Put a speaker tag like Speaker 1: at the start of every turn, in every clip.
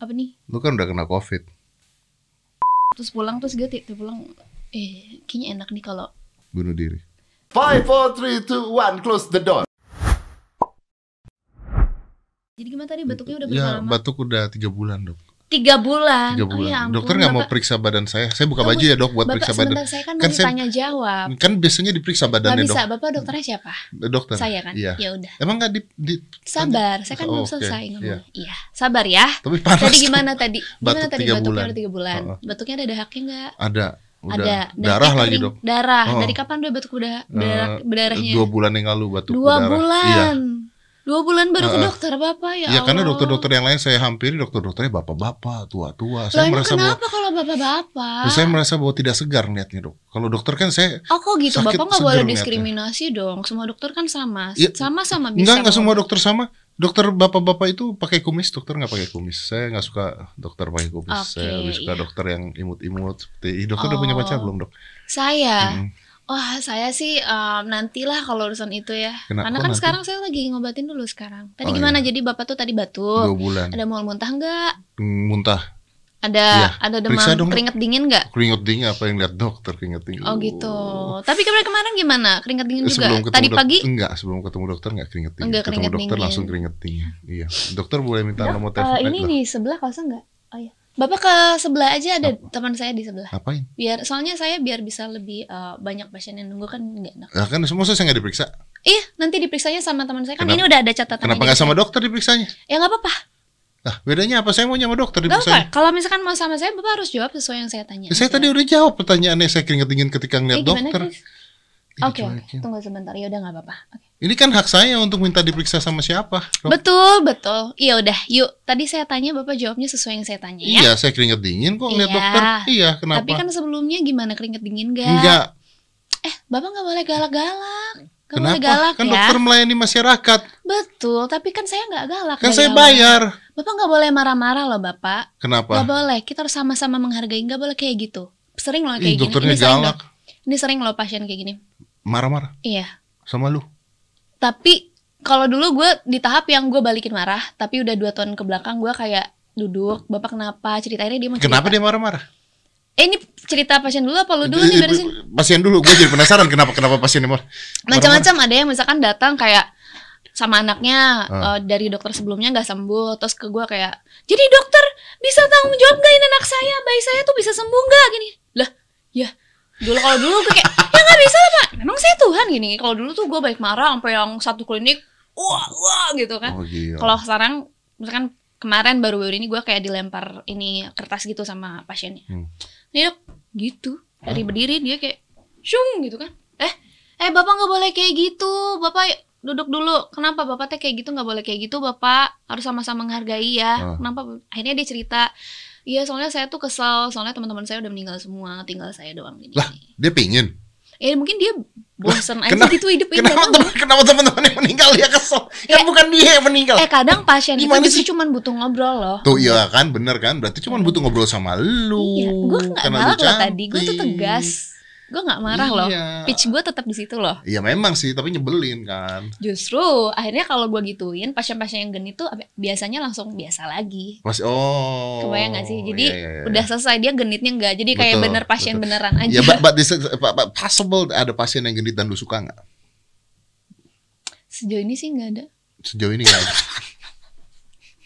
Speaker 1: apa nih
Speaker 2: Lu kan udah kena covid.
Speaker 1: terus pulang terus gue tiap pulang eh kayaknya enak nih kalau
Speaker 2: Bunuh diri.
Speaker 3: Five, four, three, two, one. Close the door.
Speaker 1: jadi gimana tadi batuknya udah berapa
Speaker 2: Ya
Speaker 1: lama
Speaker 2: batuk udah tiga bulan dok.
Speaker 1: Tiga bulan
Speaker 2: Tiga
Speaker 1: Oh,
Speaker 2: bulan.
Speaker 1: ya ampun.
Speaker 2: Dokter nggak mau periksa badan saya. Saya buka baju ya dok buat
Speaker 1: Bapak
Speaker 2: periksa badan.
Speaker 1: saya kan,
Speaker 2: Kan saya-
Speaker 1: tanya jawab
Speaker 2: Kan biasanya diperiksa
Speaker 1: Gak
Speaker 2: badannya
Speaker 1: bisa,
Speaker 2: dok.
Speaker 1: Bapak dokternya siapa?
Speaker 2: Dokter.
Speaker 1: Saya kan?
Speaker 2: Iya.
Speaker 1: Ya udah.
Speaker 2: Emang nggak di, di
Speaker 1: Sabar, saya kan
Speaker 2: Oh,
Speaker 1: belum
Speaker 2: oke.
Speaker 1: selesai ngomong.
Speaker 2: Iya.
Speaker 1: Iya. Sabar ya.
Speaker 2: Tapi panas.
Speaker 1: Tadi
Speaker 2: Dok.
Speaker 1: gimana tadi? Gimana
Speaker 2: Batuk
Speaker 1: tadi
Speaker 2: tiga
Speaker 1: batuknya
Speaker 2: bulan.
Speaker 1: udah tiga bulan?
Speaker 2: Oh, oh.
Speaker 1: Batuknya ada dahaknya enggak?
Speaker 2: Ada. Udah.
Speaker 1: Ada.
Speaker 2: Darah lagi dok.
Speaker 1: Darah.
Speaker 2: Oh.
Speaker 1: Dari kapan udah batuk udah
Speaker 2: Eh,
Speaker 1: berdarah, berdarahnya?
Speaker 2: Dua bulan yang lalu batuk
Speaker 1: Dua
Speaker 2: berdarah.
Speaker 1: bulan.
Speaker 2: Iya.
Speaker 1: Dua bulan baru ke
Speaker 2: Heeh.
Speaker 1: dokter Bapak ya
Speaker 2: Iya karena
Speaker 1: Allah.
Speaker 2: dokter-dokter yang lain saya hampiri dokter-dokternya bapak-bapak, tua-tua. Saya
Speaker 1: emang
Speaker 2: merasa bahwa
Speaker 1: kenapa kalau bapak-bapak?
Speaker 2: saya merasa bahwa tidak segar lihatnya dok. Kalau dokter kan saya
Speaker 1: Oh kok gitu,
Speaker 2: sakit
Speaker 1: Bapak nggak boleh diskriminasi dong. Semua dokter kan sama,
Speaker 2: Iya.
Speaker 1: sama-sama bisa.
Speaker 2: enggak enggak semua dokter sama. Dokter bapak-bapak itu pakai kumis, dokter nggak pakai kumis. Saya nggak suka dokter pakai kumis.
Speaker 1: Oke,
Speaker 2: saya lebih suka
Speaker 1: iya.
Speaker 2: dokter yang imut-imut Dokter udah punya
Speaker 1: Oh.
Speaker 2: pacar belum dok?
Speaker 1: Saya,
Speaker 2: Mm.
Speaker 1: Wah saya sih em, nantilah kalau urusan itu ya.
Speaker 2: Kena-
Speaker 1: Karena kan
Speaker 2: nanti?
Speaker 1: sekarang saya lagi ngobatin dulu sekarang. Tadi
Speaker 2: Oh,
Speaker 1: gimana?
Speaker 2: iya.
Speaker 1: Jadi bapak tuh tadi
Speaker 2: Dua
Speaker 1: batuk.
Speaker 2: bulan.
Speaker 1: Ada mual muntah enggak?
Speaker 2: Mm, Muntah.
Speaker 1: Ada
Speaker 2: Iya.
Speaker 1: ada demam
Speaker 2: dong, Dok.
Speaker 1: keringet dingin enggak?
Speaker 2: Keringet dingin apa yang lihat dokter keringet dingin?
Speaker 1: Oh gitu. Tapi kemarin kemarin gimana? Keringet dingin juga.
Speaker 2: Sebelum ketemu
Speaker 1: Tadi
Speaker 2: dok-
Speaker 1: pagi
Speaker 2: enggak sebelum ketemu dokter enggak keringet dingin.
Speaker 1: Enggak
Speaker 2: ketemu
Speaker 1: keringet
Speaker 2: dokter
Speaker 1: dingin.
Speaker 2: langsung keringet dingin. Iya. Dokter boleh minta
Speaker 1: Dok,
Speaker 2: nomor telepon
Speaker 1: ini
Speaker 2: eh,
Speaker 1: di sebelah kosong enggak? Bapak ke sebelah aja ada teman saya di sebelah.
Speaker 2: Ngapain?
Speaker 1: Biar soalnya saya biar bisa lebih eh, banyak pasien yang nunggu kan enggak enak.
Speaker 2: Lah kan semua saya nggak diperiksa.
Speaker 1: Iya, nanti diperiksanya sama teman saya kan
Speaker 2: Kenapa-
Speaker 1: ini udah ada catatan
Speaker 2: Kenapa nggak sama dokter diperiksanya?
Speaker 1: Ya nggak apa-apa.
Speaker 2: Lah bedanya apa? Saya mau sama dokter
Speaker 1: Gak apa.
Speaker 2: diperiksanya.
Speaker 1: Kalau misalkan mau sama saya, Bapak harus jawab sesuai yang saya tanya.
Speaker 2: Ya, saya
Speaker 1: aja.
Speaker 2: tadi udah jawab pertanyaannya saya keringet dingin ketika
Speaker 1: Eh,
Speaker 2: ngeliat
Speaker 1: gimana,
Speaker 2: dokter.
Speaker 1: Chris?
Speaker 2: Ih,
Speaker 1: Oke, oke.
Speaker 2: cuekin.
Speaker 1: Tunggu sebentar. Ya udah nggak apa-apa. Oke.
Speaker 2: Ini kan hak saya untuk minta diperiksa sama siapa? Dok?
Speaker 1: Betul, betul. Iya udah. Yuk, tadi saya tanya Bapak jawabnya sesuai yang saya tanya ya.
Speaker 2: Iya, saya keringet dingin kok ngeliat
Speaker 1: Iya.
Speaker 2: dokter. Iya, kenapa?
Speaker 1: Tapi kan sebelumnya gimana keringet dingin gak?
Speaker 2: Enggak.
Speaker 1: Eh, Bapak nggak boleh galak-galak. Gak
Speaker 2: Kenapa?
Speaker 1: boleh galak
Speaker 2: kan
Speaker 1: ya.
Speaker 2: dokter melayani masyarakat.
Speaker 1: Betul, tapi kan saya nggak galak.
Speaker 2: Kan saya
Speaker 1: awal.
Speaker 2: bayar.
Speaker 1: Bapak nggak boleh marah-marah loh, Bapak.
Speaker 2: Kenapa?
Speaker 1: Nggak boleh. Kita harus sama-sama menghargai. Nggak boleh kayak gitu. Sering loh
Speaker 2: Ih,
Speaker 1: kayak gini.
Speaker 2: dokternya
Speaker 1: Ini sering
Speaker 2: galak.
Speaker 1: loh. Ini sering loh pasien kayak gini.
Speaker 2: Marah-marah
Speaker 1: Iya.
Speaker 2: sama lu.
Speaker 1: Tapi kalau dulu gue di tahap yang gue balikin marah, tapi udah dua tahun ke belakang gue kayak duduk, bapak kenapa? Ceritainnya dia mau cerita.
Speaker 2: Kenapa dia marah-marah?
Speaker 1: Eh ini cerita pasien dulu apa lu dulu nih beresin?
Speaker 2: Pasien dulu, gue jadi penasaran kenapa kenapa pasien marah.
Speaker 1: Macam-macam ada yang misalkan datang kayak sama anaknya
Speaker 2: Ah.
Speaker 1: eh, dari dokter sebelumnya nggak sembuh, terus ke gue kayak, jadi dokter bisa tanggung jawab nggak ini anak saya, bayi saya tuh bisa sembuh nggak gini? Lah, ya dulu kalau dulu gue kayak ya nggak bisa lah pak, memang saya Tuhan gini. Kalau dulu tuh gue baik marah sampai yang satu klinik, wah wah gitu kan.
Speaker 2: Oh gila.
Speaker 1: Kalau sekarang misalkan kemarin baru-baru ini gue kayak dilempar ini kertas gitu sama pasiennya.
Speaker 2: Hmm.
Speaker 1: Nih dok, gitu. Dari berdiri dia kayak syung gitu kan. Eh, eh bapak nggak boleh kayak gitu. Bapak duduk dulu. Kenapa bapak teh kayak gitu nggak boleh kayak gitu bapak harus sama-sama menghargai ya.
Speaker 2: Ah.
Speaker 1: Kenapa? Akhirnya dia cerita. Iya soalnya saya tuh kesel soalnya teman-teman saya udah meninggal semua tinggal saya doang gini.
Speaker 2: Lah, dia pingin.
Speaker 1: Ya mungkin dia bosen aja
Speaker 2: Kenapa-
Speaker 1: gitu hidupin
Speaker 2: Kenapa teman kenapa teman-teman yang meninggal dia kesel? Kan
Speaker 1: Ya.
Speaker 2: bukan dia yang meninggal.
Speaker 1: Eh kadang pasien itu
Speaker 2: Gimana
Speaker 1: justru
Speaker 2: sih?
Speaker 1: cuma butuh ngobrol loh.
Speaker 2: Tuh iya kan bener kan berarti cuma butuh ngobrol sama lu.
Speaker 1: Iya, gue nggak galak loh tadi, gue tuh tegas, gue nggak marah loh,
Speaker 2: Iya.
Speaker 1: pitch gue tetap di situ loh.
Speaker 2: Iya memang sih tapi nyebelin kan.
Speaker 1: Justru akhirnya kalau gue gituin, pasien-pasien yang genit tuh biasanya langsung biasa lagi.
Speaker 2: Pas oh.
Speaker 1: Kebayang gak sih? Jadi
Speaker 2: iya, iya, iya.
Speaker 1: udah selesai dia genitnya enggak, jadi kayak
Speaker 2: Betul,
Speaker 1: bener pasien
Speaker 2: betul.
Speaker 1: beneran aja.
Speaker 2: Ya, but, but this is- but- but possible ada pasien yang genit dan lu suka nggak?
Speaker 1: Sejauh ini sih nggak ada.
Speaker 2: Sejauh ini nggak ada.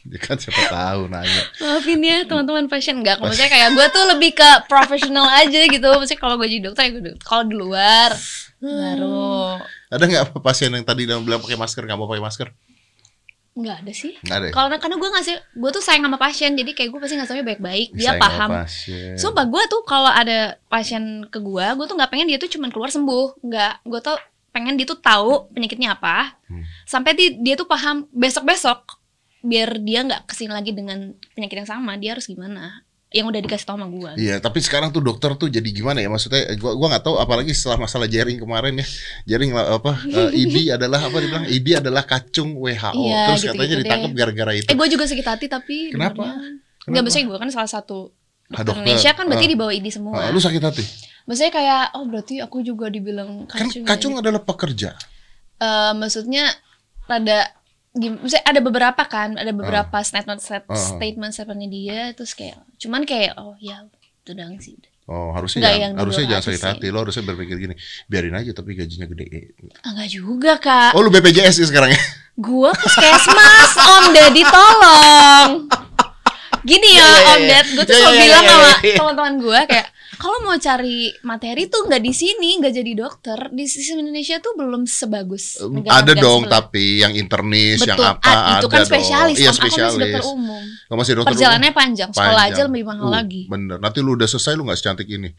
Speaker 2: Ya kan siapa tahu nanya.
Speaker 1: Maafin ya teman-teman pasien enggak. Kalau misalnya kayak gue tuh lebih ke profesional aja gitu. Maksudnya kalau gue jadi dokter ya gue kalau di luar baru
Speaker 2: Ada nggak pasien yang tadi bilang pakai masker nggak mau pakai masker?
Speaker 1: nggak ada sih.
Speaker 2: Nggak ada. ya?
Speaker 1: Kalau karena gue ngasih, gue tuh sayang sama pasien, jadi kayak gue pasti ngasihnya baik-baik. Dia
Speaker 2: Sayang
Speaker 1: paham. Sumpah gue tuh kalau ada pasien ke gue, gue tuh nggak pengen dia tuh cuma keluar sembuh, nggak. Gue tuh pengen dia tuh tahu penyakitnya apa,
Speaker 2: Hmm.
Speaker 1: sampai di- dia tuh paham besok-besok, biar dia nggak ke sini lagi dengan penyakit yang sama, dia harus gimana? Yang udah dikasih tau sama gue.
Speaker 2: Iya, tapi sekarang tuh dokter tuh jadi gimana ya? Maksudnya eh, gua gua nggak tahu apalagi setelah masalah jaring kemarin ya. Jaring apa eh, ID adalah apa dibilang? ID adalah kacung WHO.
Speaker 1: Iya,
Speaker 2: Terus
Speaker 1: gitu-gitu
Speaker 2: katanya
Speaker 1: deh.
Speaker 2: ditangkap gara-gara itu.
Speaker 1: Eh gue juga sakit hati tapi
Speaker 2: Kenapa?
Speaker 1: benernya-
Speaker 2: Kenapa?
Speaker 1: Nggak maksudnya gue kan salah satu dokter Indonesia kan berarti
Speaker 2: Ah.
Speaker 1: di bawah ID semua.
Speaker 2: Ah, lu sakit hati?
Speaker 1: Maksudnya kayak oh berarti aku juga dibilang
Speaker 2: Kan
Speaker 1: kacung. ya.
Speaker 2: kacung adalah pekerja.
Speaker 1: Eh, maksudnya rada gim- maksudnya ada beberapa kan, ada beberapa
Speaker 2: Ah.
Speaker 1: statement stat-
Speaker 2: Ah.
Speaker 1: statement statementnya dia, terus kayak, cuman kayak oh ya itu doang sih.
Speaker 2: Oh harusnya jangan,
Speaker 1: yang di
Speaker 2: harusnya jangan sakit hati. Lo harusnya berpikir gini, biarin aja tapi gajinya gede.
Speaker 1: Ah, Enggak juga kak.
Speaker 2: Oh lu BPJS sih sekarang ya?
Speaker 1: Gua puskesmas, Om Deddy tolong. Gini ya,
Speaker 2: Iya, iya,
Speaker 1: Om
Speaker 2: iya.
Speaker 1: Ded, gue tuh selalu bilang sama teman-teman gue kayak kalau mau cari materi tuh nggak di sini, nggak jadi dokter. Di sistem Indonesia tuh belum sebagus. negara-negara
Speaker 2: ada dong
Speaker 1: sebelah.
Speaker 2: tapi yang internis, yang
Speaker 1: Betul,
Speaker 2: apa
Speaker 1: ah, itu kan spesialis.
Speaker 2: dong. Iya
Speaker 1: Om. Aku masih dokter
Speaker 2: spesialis.
Speaker 1: umum.
Speaker 2: Kamu masih dokter
Speaker 1: Perjalanannya
Speaker 2: umum?
Speaker 1: panjang, sekolah aja
Speaker 2: Panjang.
Speaker 1: lebih mahal
Speaker 2: Uh,
Speaker 1: lagi.
Speaker 2: Bener. Nanti lu udah selesai lu nggak secantik ini.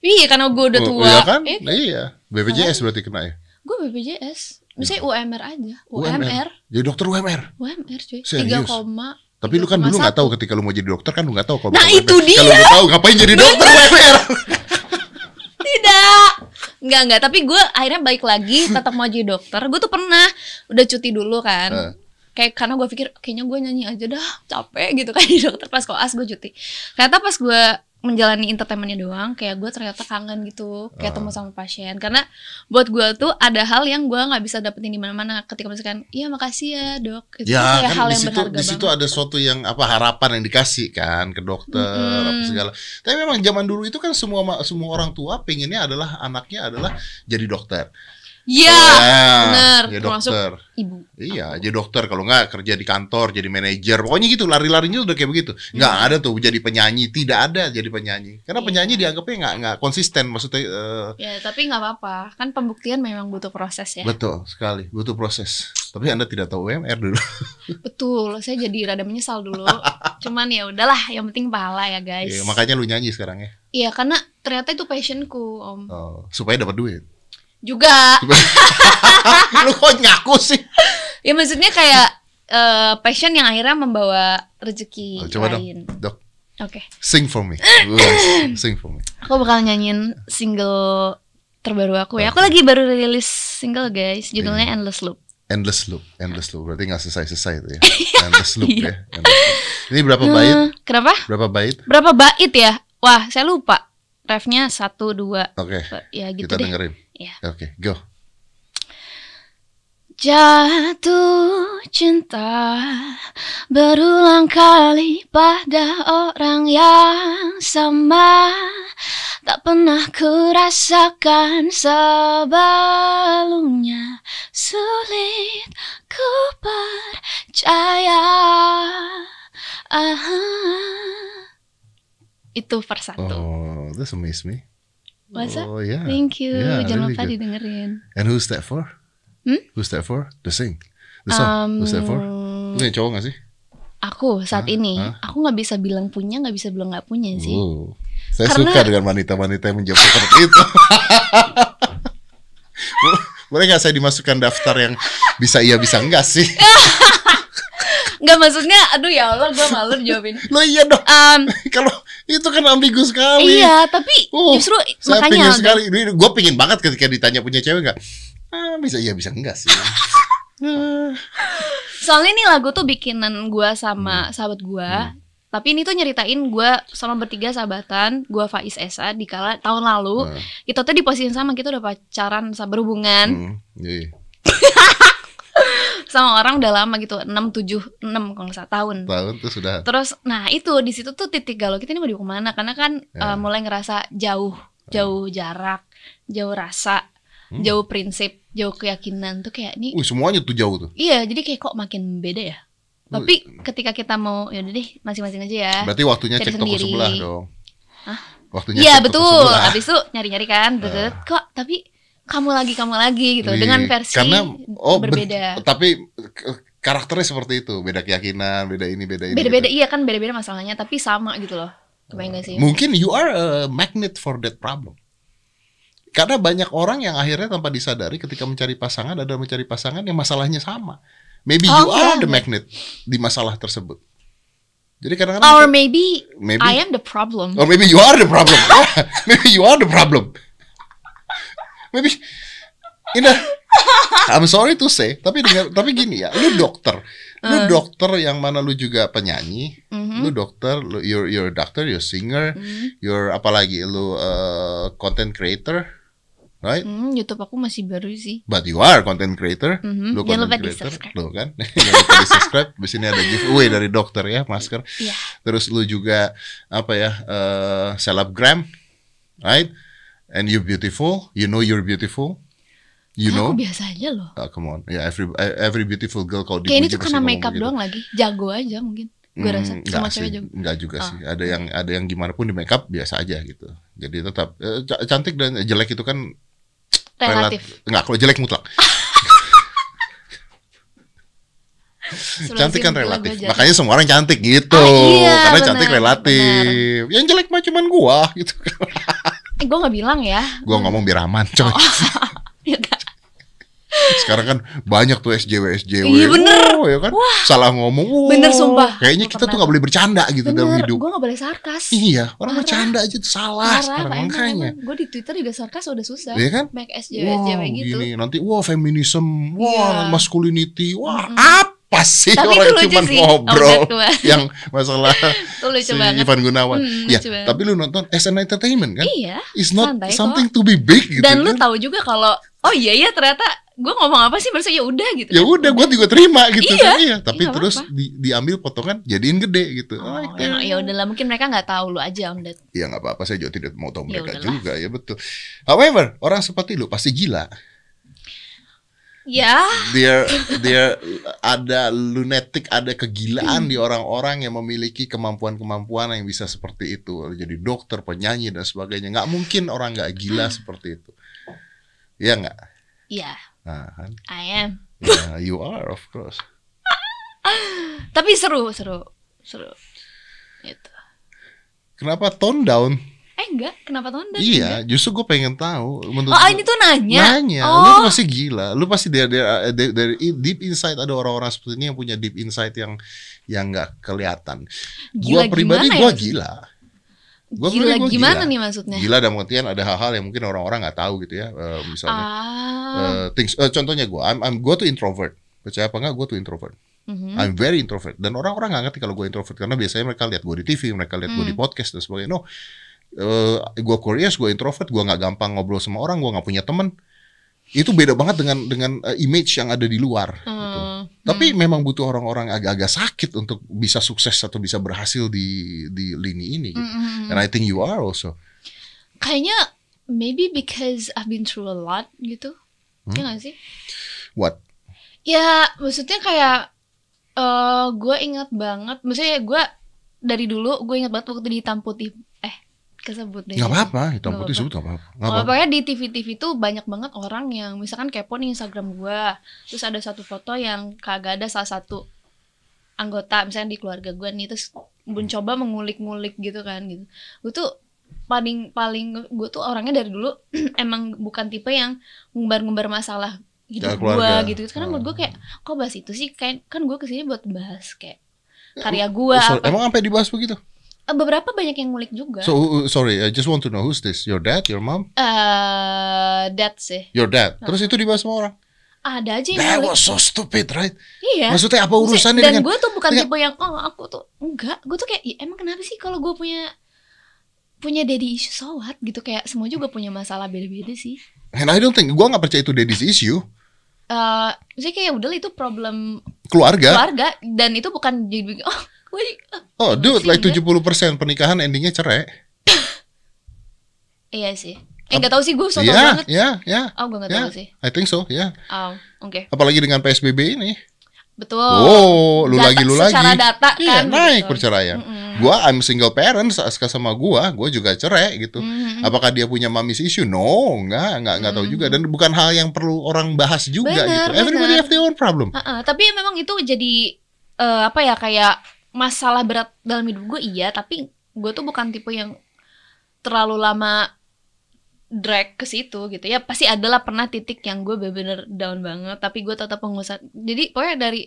Speaker 1: Iya, karena gue udah
Speaker 2: Oh,
Speaker 1: tua.
Speaker 2: Iya kan?
Speaker 1: Eh,
Speaker 2: Nah, iya. BPJS berarti kena ya.
Speaker 1: gue BPJS. Misalnya UMR aja.
Speaker 2: UMR.
Speaker 1: UMR.
Speaker 2: Jadi dokter UMR.
Speaker 1: UMR cuy.
Speaker 2: Serius?
Speaker 1: 3 koma.
Speaker 2: Tapi lu kan dulu nggak
Speaker 1: 3,1.
Speaker 2: tahu ketika lu mau jadi dokter kan lu nggak tahu kalau
Speaker 1: Nah, itu dia.
Speaker 2: Kalau lu tahu ngapain jadi dokter UMR?
Speaker 1: Tidak. Enggak, enggak. Tapi gue akhirnya baik lagi, tetap mau jadi dokter. Gue tuh pernah udah cuti dulu kan.
Speaker 2: Eh.
Speaker 1: Kayak karena gue pikir kayaknya gue nyanyi aja dah, capek gitu kan jadi dokter pas koas gue cuti. Ternyata pas gue menjalani entertainmentnya doang, kayak gue ternyata kangen gitu, kayak
Speaker 2: Ah.
Speaker 1: temu sama pasien. Karena buat gue tuh ada hal yang gue nggak bisa dapetin di mana-mana. Ketika misalkan, iya makasih ya dok, itu
Speaker 2: Ya
Speaker 1: kayak
Speaker 2: kan
Speaker 1: hal
Speaker 2: di
Speaker 1: yang
Speaker 2: situ
Speaker 1: berharga
Speaker 2: di situ ada suatu yang apa harapan yang dikasih kan ke dokter apa
Speaker 1: Mm-mm.
Speaker 2: segala. Tapi memang zaman dulu itu kan semua semua orang tua pengennya adalah anaknya adalah jadi dokter.
Speaker 1: Iya,
Speaker 2: Ya,
Speaker 1: bener.
Speaker 2: jadi
Speaker 1: Termasuk
Speaker 2: dokter.
Speaker 1: ibu.
Speaker 2: Iya, jadi dokter kalau nggak kerja di kantor, jadi manajer, pokoknya gitu lari-larinya udah kayak begitu. Nggak ada tuh jadi penyanyi, tidak ada jadi penyanyi. Karena
Speaker 1: Iya.
Speaker 2: penyanyi dianggapnya nggak nggak konsisten, maksudnya eh,
Speaker 1: Ya tapi nggak apa-apa, kan pembuktian memang butuh proses ya.
Speaker 2: betul sekali, butuh proses. Tapi anda tidak tahu UMR dulu.
Speaker 1: Betul, saya jadi rada menyesal dulu. Cuman ya udahlah, yang penting pahala ya guys.
Speaker 2: Iya, makanya lu nyanyi sekarang ya,
Speaker 1: Iya, karena ternyata itu passionku, Om.
Speaker 2: Oh, supaya dapat duit.
Speaker 1: Juga.
Speaker 2: lu kok ngaku sih?
Speaker 1: Ya maksudnya kayak eh, passion yang akhirnya membawa rezeki
Speaker 2: Oh, coba dong,
Speaker 1: lain.
Speaker 2: dok,
Speaker 1: Oke.
Speaker 2: sing for me, sing for me.
Speaker 1: Aku bakal nyanyiin single terbaru aku ya. Aku lagi baru rilis single guys, judulnya
Speaker 2: Iya.
Speaker 1: Endless Loop.
Speaker 2: Endless loop, endless loop. Berarti nggak selesai-selesai itu ya.
Speaker 1: Iya.
Speaker 2: Endless loop ya. Endless loop. Ini berapa bait?
Speaker 1: Hmm, kenapa?
Speaker 2: Berapa bait?
Speaker 1: Berapa bait ya? Wah, saya lupa. Refnya satu dua.
Speaker 2: Oke,
Speaker 1: Ya gitu
Speaker 2: kita
Speaker 1: deh.
Speaker 2: dengerin.
Speaker 1: Iya.
Speaker 2: Oke, go.
Speaker 1: Jatuh cinta berulang kali pada orang yang sama Tak pernah kurasakan sebelumnya Sulit ku percaya Aha. Itu per satu
Speaker 2: Oh, amaze me.
Speaker 1: Masa?
Speaker 2: Oh yeah.
Speaker 1: Thank you,
Speaker 2: Yeah,
Speaker 1: jangan
Speaker 2: really
Speaker 1: lupa
Speaker 2: good.
Speaker 1: didengerin
Speaker 2: And who's that for?
Speaker 1: Hmm?
Speaker 2: Who's that for? The sing. The song. who's that for?
Speaker 1: Um,
Speaker 2: Lu yang cowok gak sih?
Speaker 1: Aku saat
Speaker 2: Hah?
Speaker 1: ini,
Speaker 2: Hah?
Speaker 1: aku nggak bisa bilang punya, nggak bisa bilang nggak punya sih.
Speaker 2: Oh. Saya
Speaker 1: Karena-
Speaker 2: suka dengan wanita-wanita yang menjawab seperti itu. Bo- Boleh nggak saya dimasukkan daftar yang bisa iya bisa enggak sih?
Speaker 1: Nggak maksudnya, aduh ya Allah, gue malu jawabin.
Speaker 2: Lo iya dong.
Speaker 1: Um,
Speaker 2: Kalau itu kan ambigu sekali.
Speaker 1: iya, tapi
Speaker 2: Oh,
Speaker 1: justru
Speaker 2: Saya
Speaker 1: makanya
Speaker 2: pingin sekali. Gue pingin banget ketika ditanya punya cewek nggak? Ah, bisa iya bisa enggak sih. Ah.
Speaker 1: soalnya ini lagu tuh bikinan gue
Speaker 2: Hmm.
Speaker 1: sama sahabat gue. Tapi ini tuh nyeritain gue sama bertiga sahabatan, gue Faiz Esa di kala tahun lalu.
Speaker 2: Nah,
Speaker 1: Kita tuh di posisi yang sama, kita udah pacaran, berhubungan
Speaker 2: hmm, iya.
Speaker 1: Sama orang udah lama gitu, 6 7 6 kalau nggak salah tahun.
Speaker 2: Tahun tuh sudah.
Speaker 1: Terus nah itu di situ tuh titik galau kita ini mau di ke mana karena kan
Speaker 2: Ya.
Speaker 1: eh, mulai ngerasa jauh, jauh jarak, jauh rasa,
Speaker 2: Hmm.
Speaker 1: jauh prinsip, jauh keyakinan tuh kayak nih
Speaker 2: Uh, semuanya tuh jauh tuh.
Speaker 1: Iya, jadi kayak kok makin beda ya. Tapi ketika kita mau ya deh masing-masing aja ya.
Speaker 2: Berarti waktunya cek toko
Speaker 1: sendiri.
Speaker 2: sebelah dong.
Speaker 1: Hah?
Speaker 2: Waktunya
Speaker 1: Iya
Speaker 2: toko
Speaker 1: betul. Habis itu nyari-nyari kan, deket. Kok tapi kamu lagi kamu lagi gitu
Speaker 2: Wih,
Speaker 1: dengan versi
Speaker 2: karena oh
Speaker 1: berbeda.
Speaker 2: tapi karakternya seperti itu, beda keyakinan, beda ini, beda ini.
Speaker 1: Beda-beda
Speaker 2: gitu.
Speaker 1: iya kan beda-beda masalahnya tapi sama gitu loh. Kebayang gak sih?
Speaker 2: Mungkin you are a magnet for that problem. Karena banyak orang yang akhirnya tanpa disadari ketika mencari pasangan adalah mencari pasangan yang masalahnya sama. Maybe
Speaker 1: Oh,
Speaker 2: you are
Speaker 1: enggak,
Speaker 2: the magnet di masalah tersebut. Jadi kadang-kadang
Speaker 1: Or
Speaker 2: kita-
Speaker 1: maybe,
Speaker 2: maybe
Speaker 1: I am the problem.
Speaker 2: Or maybe you are the problem. Maybe you are the problem. Maybe in a, I'm sorry to say, tapi dengan tapi gini ya, lu dokter. Lu
Speaker 1: Uh.
Speaker 2: dokter yang mana lu juga penyanyi,
Speaker 1: Mhm.
Speaker 2: lu dokter, lu you're you're a doctor, you're a singer,
Speaker 1: Mhm.
Speaker 2: you're apalagi lu uh, content creator. right?
Speaker 1: Hmm, YouTube aku masih baru sih.
Speaker 2: But you are content creator.
Speaker 1: Mhm.
Speaker 2: Lu
Speaker 1: Jangan
Speaker 2: content
Speaker 1: lupa di
Speaker 2: creator. Lu kan? Jangan lupa di subscribe. Di sini ada giveaway dari dokter ya, masker.
Speaker 1: Iya.
Speaker 2: Terus lu juga apa ya? eh selebgram, right? And you're beautiful. You know you're beautiful. You know.
Speaker 1: Aku biasa aja loh.
Speaker 2: Ah, come on. Ya every every beautiful girl kalau
Speaker 1: Kayak ini
Speaker 2: dipuji
Speaker 1: tuh
Speaker 2: ngomong
Speaker 1: makeup
Speaker 2: begitu.
Speaker 1: doang lagi. Jago aja mungkin. Gue
Speaker 2: Hmm,
Speaker 1: rasa
Speaker 2: sih,
Speaker 1: cewek jago.
Speaker 2: enggak juga
Speaker 1: Oh.
Speaker 2: sih. Ada yang ada yang gimana pun di makeup biasa aja gitu. Jadi tetap eh, ca- cantik dan jelek itu kan
Speaker 1: Relatif.
Speaker 2: relat- Enggak, kalau jelek mutlak. Cantik kan relatif. Makanya semua orang cantik gitu.
Speaker 1: Ah, iya,
Speaker 2: Karena
Speaker 1: benar,
Speaker 2: cantik relatif. Yang jelek mah cuman gua gitu.
Speaker 1: Eh, gue gak bilang ya.
Speaker 2: gua ngomong biar aman, coy.
Speaker 1: Ya kan?
Speaker 2: Sekarang kan banyak tuh SJW SJW.
Speaker 1: Iya, bener.
Speaker 2: Oh, ya kan? Salah ngomong. Wow.
Speaker 1: Bener, sumpah.
Speaker 2: Kayaknya kita tuh nggak boleh bercanda gitu dalam
Speaker 1: Bener,
Speaker 2: hidup.
Speaker 1: gue gak boleh sarkas.
Speaker 2: Iya, orang
Speaker 1: Parah.
Speaker 2: bercanda aja tuh salah sekarang makanya.
Speaker 1: Gue di Twitter juga sarkas udah susah.
Speaker 2: Iya kan?
Speaker 1: Banyak SJW,
Speaker 2: Wow,
Speaker 1: SJW gitu.
Speaker 2: gini nanti wah feminisme, wah
Speaker 1: Iya.
Speaker 2: masculinity, wah
Speaker 1: Mm-mm.
Speaker 2: apa sih
Speaker 1: Tapi
Speaker 2: orang cuma
Speaker 1: sih.
Speaker 2: ngobrol
Speaker 1: Oh,
Speaker 2: yang masalah si
Speaker 1: banget.
Speaker 2: Ivan Gunawan.
Speaker 1: Hmm,
Speaker 2: ya,
Speaker 1: banget.
Speaker 2: tapi lu nonton as an entertainment kan?
Speaker 1: Iya.
Speaker 2: It's not
Speaker 1: santai kok.
Speaker 2: something to be big gitu.
Speaker 1: Dan lu
Speaker 2: kan?
Speaker 1: tahu juga kalau oh iya ya ternyata gue ngomong apa sih barusan ya udah gitu.
Speaker 2: ya
Speaker 1: kan.
Speaker 2: udah gue juga terima gitu
Speaker 1: Iya.
Speaker 2: kan iya tapi
Speaker 1: Iya,
Speaker 2: terus di- diambil potongan jadiin gede gitu
Speaker 1: Oh,
Speaker 2: Like
Speaker 1: ya, ya udahlah mungkin mereka nggak tahu lu aja on that.
Speaker 2: ya nggak apa-apa saya juga tidak mau tahu
Speaker 1: Ya
Speaker 2: mereka
Speaker 1: udahlah.
Speaker 2: juga ya betul however orang seperti lu pasti gila
Speaker 1: Ya,
Speaker 2: dia dia ada lunatic ada kegilaan di orang-orang yang memiliki kemampuan-kemampuan yang bisa seperti itu. Jadi dokter penyanyi dan sebagainya. Nggak mungkin orang nggak gila seperti itu. Ya nggak?
Speaker 1: Ya,
Speaker 2: nah, kan?
Speaker 1: I am.
Speaker 2: Ya, you are of course.
Speaker 1: Tapi seru, seru, seru. Gitu.
Speaker 2: kenapa tone down
Speaker 1: Eh enggak, kenapa tonton?
Speaker 2: iya justru gue pengen tahu menurut
Speaker 1: Oh, ini tuh nanya.
Speaker 2: nanya
Speaker 1: oh,
Speaker 2: lu tuh pasti gila lu pasti dari dari, dari, dari deep inside ada orang-orang seperti ini yang punya deep inside yang yang nggak kelihatan
Speaker 1: gila
Speaker 2: gua pribadi gua
Speaker 1: ya?
Speaker 2: gila Gua
Speaker 1: gila
Speaker 2: gua
Speaker 1: gimana
Speaker 2: gila.
Speaker 1: nih maksudnya?
Speaker 2: gila dalam artian ada hal-hal yang mungkin orang-orang nggak tahu gitu ya Eh, misalnya
Speaker 1: Ah.
Speaker 2: eh, things eh, contohnya gue I'm, I'm gue tuh introvert percaya apa nggak gue tuh introvert
Speaker 1: mhm.
Speaker 2: I'm very introvert dan orang-orang nggak ngerti kalau gue introvert karena biasanya mereka lihat gue di TV mereka lihat gue di
Speaker 1: Hmm.
Speaker 2: podcast dan sebagainya no eh gue curious gue introvert gue nggak gampang ngobrol sama orang gue nggak punya teman itu beda banget dengan dengan eh, image yang ada di luar gitu.
Speaker 1: Hmm,
Speaker 2: tapi
Speaker 1: hmm.
Speaker 2: memang butuh orang-orang agak-agak sakit untuk bisa sukses atau bisa berhasil di di lini ini gitu.
Speaker 1: Hmm, hmm, hmm.
Speaker 2: and I think you are also
Speaker 1: Kayaknya maybe because I've been through a lot gitu.
Speaker 2: Hmm?
Speaker 1: Ya gak sih?
Speaker 2: what
Speaker 1: Ya, maksudnya kayak eh gue ingat banget, maksudnya gue dari dulu gue ingat banget waktu di hitam putih kesebut deh.
Speaker 2: nggak apa-apa hitam
Speaker 1: Nggak
Speaker 2: putih sebut nggak apa-apa apa-apa
Speaker 1: pokoknya di TV-TV tuh banyak banget orang yang misalkan kepo nih Instagram gua Terus ada satu foto yang kagak ada salah satu anggota misalnya di keluarga gua nih terus mencoba mengulik-ngulik gitu kan gitu. Gue tuh paling paling gue tuh orangnya dari dulu emang bukan tipe yang ngumbar-ngumbar masalah
Speaker 2: Ya,
Speaker 1: hidup gua
Speaker 2: keluarga.
Speaker 1: gitu. Karena menurut gue kayak kok bahas itu sih kayak kan gue ke sini buat bahas kayak karya gua
Speaker 2: Oh, sorry,
Speaker 1: apa.
Speaker 2: emang sampai dibahas begitu
Speaker 1: beberapa banyak yang ngulik juga.
Speaker 2: so uh, sorry I just want to know who's this? Your dad your mom?
Speaker 1: Eh, that sih.
Speaker 2: your dad? Terus itu dibahas sama orang?
Speaker 1: Ada aja yang
Speaker 2: that
Speaker 1: ngulik.
Speaker 2: was so stupid right?
Speaker 1: Iya.
Speaker 2: maksudnya apa urusannya
Speaker 1: dan
Speaker 2: dengan
Speaker 1: gue tuh bukan
Speaker 2: dengan-
Speaker 1: tipe yang oh aku tuh enggak. Gue tuh kayak "Ih, emang kenapa sih kalau gue punya punya daddy issue? So what? Gitu kayak semua juga punya masalah beda-beda sih.
Speaker 2: And I don't think gua nggak percaya itu daddy's issue.
Speaker 1: Eh maksudnya kayak udah itu problem
Speaker 2: keluarga.
Speaker 1: keluarga. Dan itu bukan jadi oh gue
Speaker 2: oh dude like
Speaker 1: enggak.
Speaker 2: 70% pernikahan endingnya cerai
Speaker 1: iya sih eh nggak tahu sih gue so
Speaker 2: ya
Speaker 1: banget
Speaker 2: ya ya
Speaker 1: oh gue nggak
Speaker 2: ya
Speaker 1: tahu sih
Speaker 2: I think so ya
Speaker 1: oh oke
Speaker 2: apalagi dengan PSBB ini
Speaker 1: betul
Speaker 2: oh lu
Speaker 1: Data-
Speaker 2: lagi lu lagi
Speaker 1: secara data
Speaker 2: iya
Speaker 1: kan
Speaker 2: naik
Speaker 1: gitu.
Speaker 2: perceraian
Speaker 1: Mm-mm.
Speaker 2: gua I'm single parent sa- sama gua gua juga cerai gitu
Speaker 1: Mhm.
Speaker 2: Apakah dia punya mamis issue? No, enggak, enggak, enggak tahu juga dan bukan hal yang perlu orang bahas juga
Speaker 1: Benar,
Speaker 2: gitu. Everybody
Speaker 1: benar.
Speaker 2: have their own problem.
Speaker 1: Heeh, tapi memang itu jadi eh, apa ya kayak masalah berat dalam hidup gue iya tapi gue tuh bukan tipe yang terlalu lama drag ke situ gitu ya pasti adalah pernah titik yang gue bener-bener down banget tapi gue tetap pengusaha jadi pokoknya dari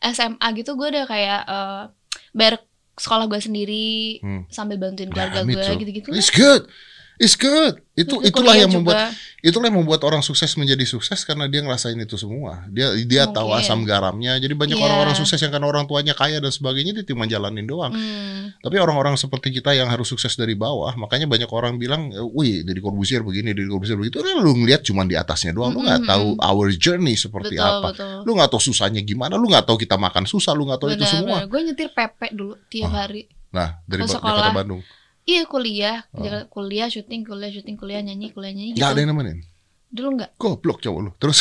Speaker 1: SMA gitu gue udah kayak eh bayar sekolah gue sendiri
Speaker 2: Hmm.
Speaker 1: sambil bantuin keluarga gue gitu-gitu
Speaker 2: It's good. It's good. Itu
Speaker 1: Terus
Speaker 2: itulah yang membuat
Speaker 1: juga.
Speaker 2: itulah yang membuat orang sukses menjadi sukses karena dia ngerasain itu semua. Dia dia tahu asam garamnya. Jadi banyak
Speaker 1: Iya.
Speaker 2: orang-orang sukses yang karena orang tuanya kaya dan sebagainya dia cuma jalanin doang.
Speaker 1: Hmm.
Speaker 2: Tapi orang-orang seperti kita yang harus sukses dari bawah, makanya banyak orang bilang, "Wih, dari Corbusier begini, dari Corbusier begitu." Kan lu ngeliat cuma di atasnya doang, lu nggak
Speaker 1: Mm-mm,
Speaker 2: tahu our journey seperti
Speaker 1: Betul,
Speaker 2: apa.
Speaker 1: betul.
Speaker 2: Lu nggak tahu susahnya gimana, lu nggak tahu kita makan susah, lu nggak tahu itu semua.
Speaker 1: Gue nyetir pepek dulu tiap
Speaker 2: Ah.
Speaker 1: hari.
Speaker 2: Nah, dari
Speaker 1: sekolah.
Speaker 2: Jakarta Bandung.
Speaker 1: Iya kuliah,
Speaker 2: Oh.
Speaker 1: Kuliah, syuting, kuliah, syuting, kuliah, nyanyi, kuliah, nyanyi. Gitu.
Speaker 2: ada yang nemenin.
Speaker 1: Dulu nggak.
Speaker 2: Goblok cowok lu. Terus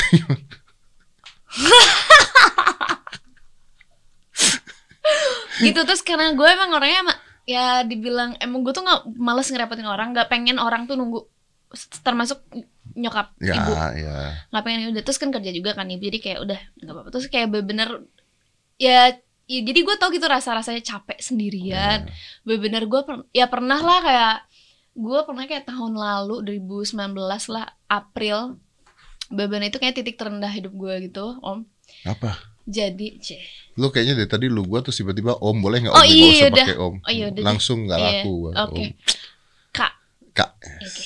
Speaker 1: gitu terus karena gue emang orangnya emang ya dibilang emang gue tuh nggak males ngerepotin orang, nggak pengen orang tuh nunggu termasuk nyokap
Speaker 2: ya,
Speaker 1: ibu
Speaker 2: ya.
Speaker 1: nggak pengen udah terus kan kerja juga kan ibu jadi kayak udah nggak apa-apa terus kayak bener-bener ya, ya jadi gue tau gitu rasa rasanya capek sendirian
Speaker 2: Ya.
Speaker 1: bener-bener gue per- ya pernah lah kayak gue pernah kayak tahun lalu 2019 lah April bener itu kayak titik terendah hidup gue gitu om
Speaker 2: Apa?
Speaker 1: jadi ceh
Speaker 2: Lu kayaknya dari tadi lu gua terus tiba-tiba om boleh nggak om
Speaker 1: Oh, iya, udah.
Speaker 2: pakai om.
Speaker 1: Oh, iya, udah.
Speaker 2: Langsung nggak
Speaker 1: Iya,
Speaker 2: laku gua.
Speaker 1: oke
Speaker 2: Om.
Speaker 1: kak
Speaker 2: Kak.
Speaker 1: Oke.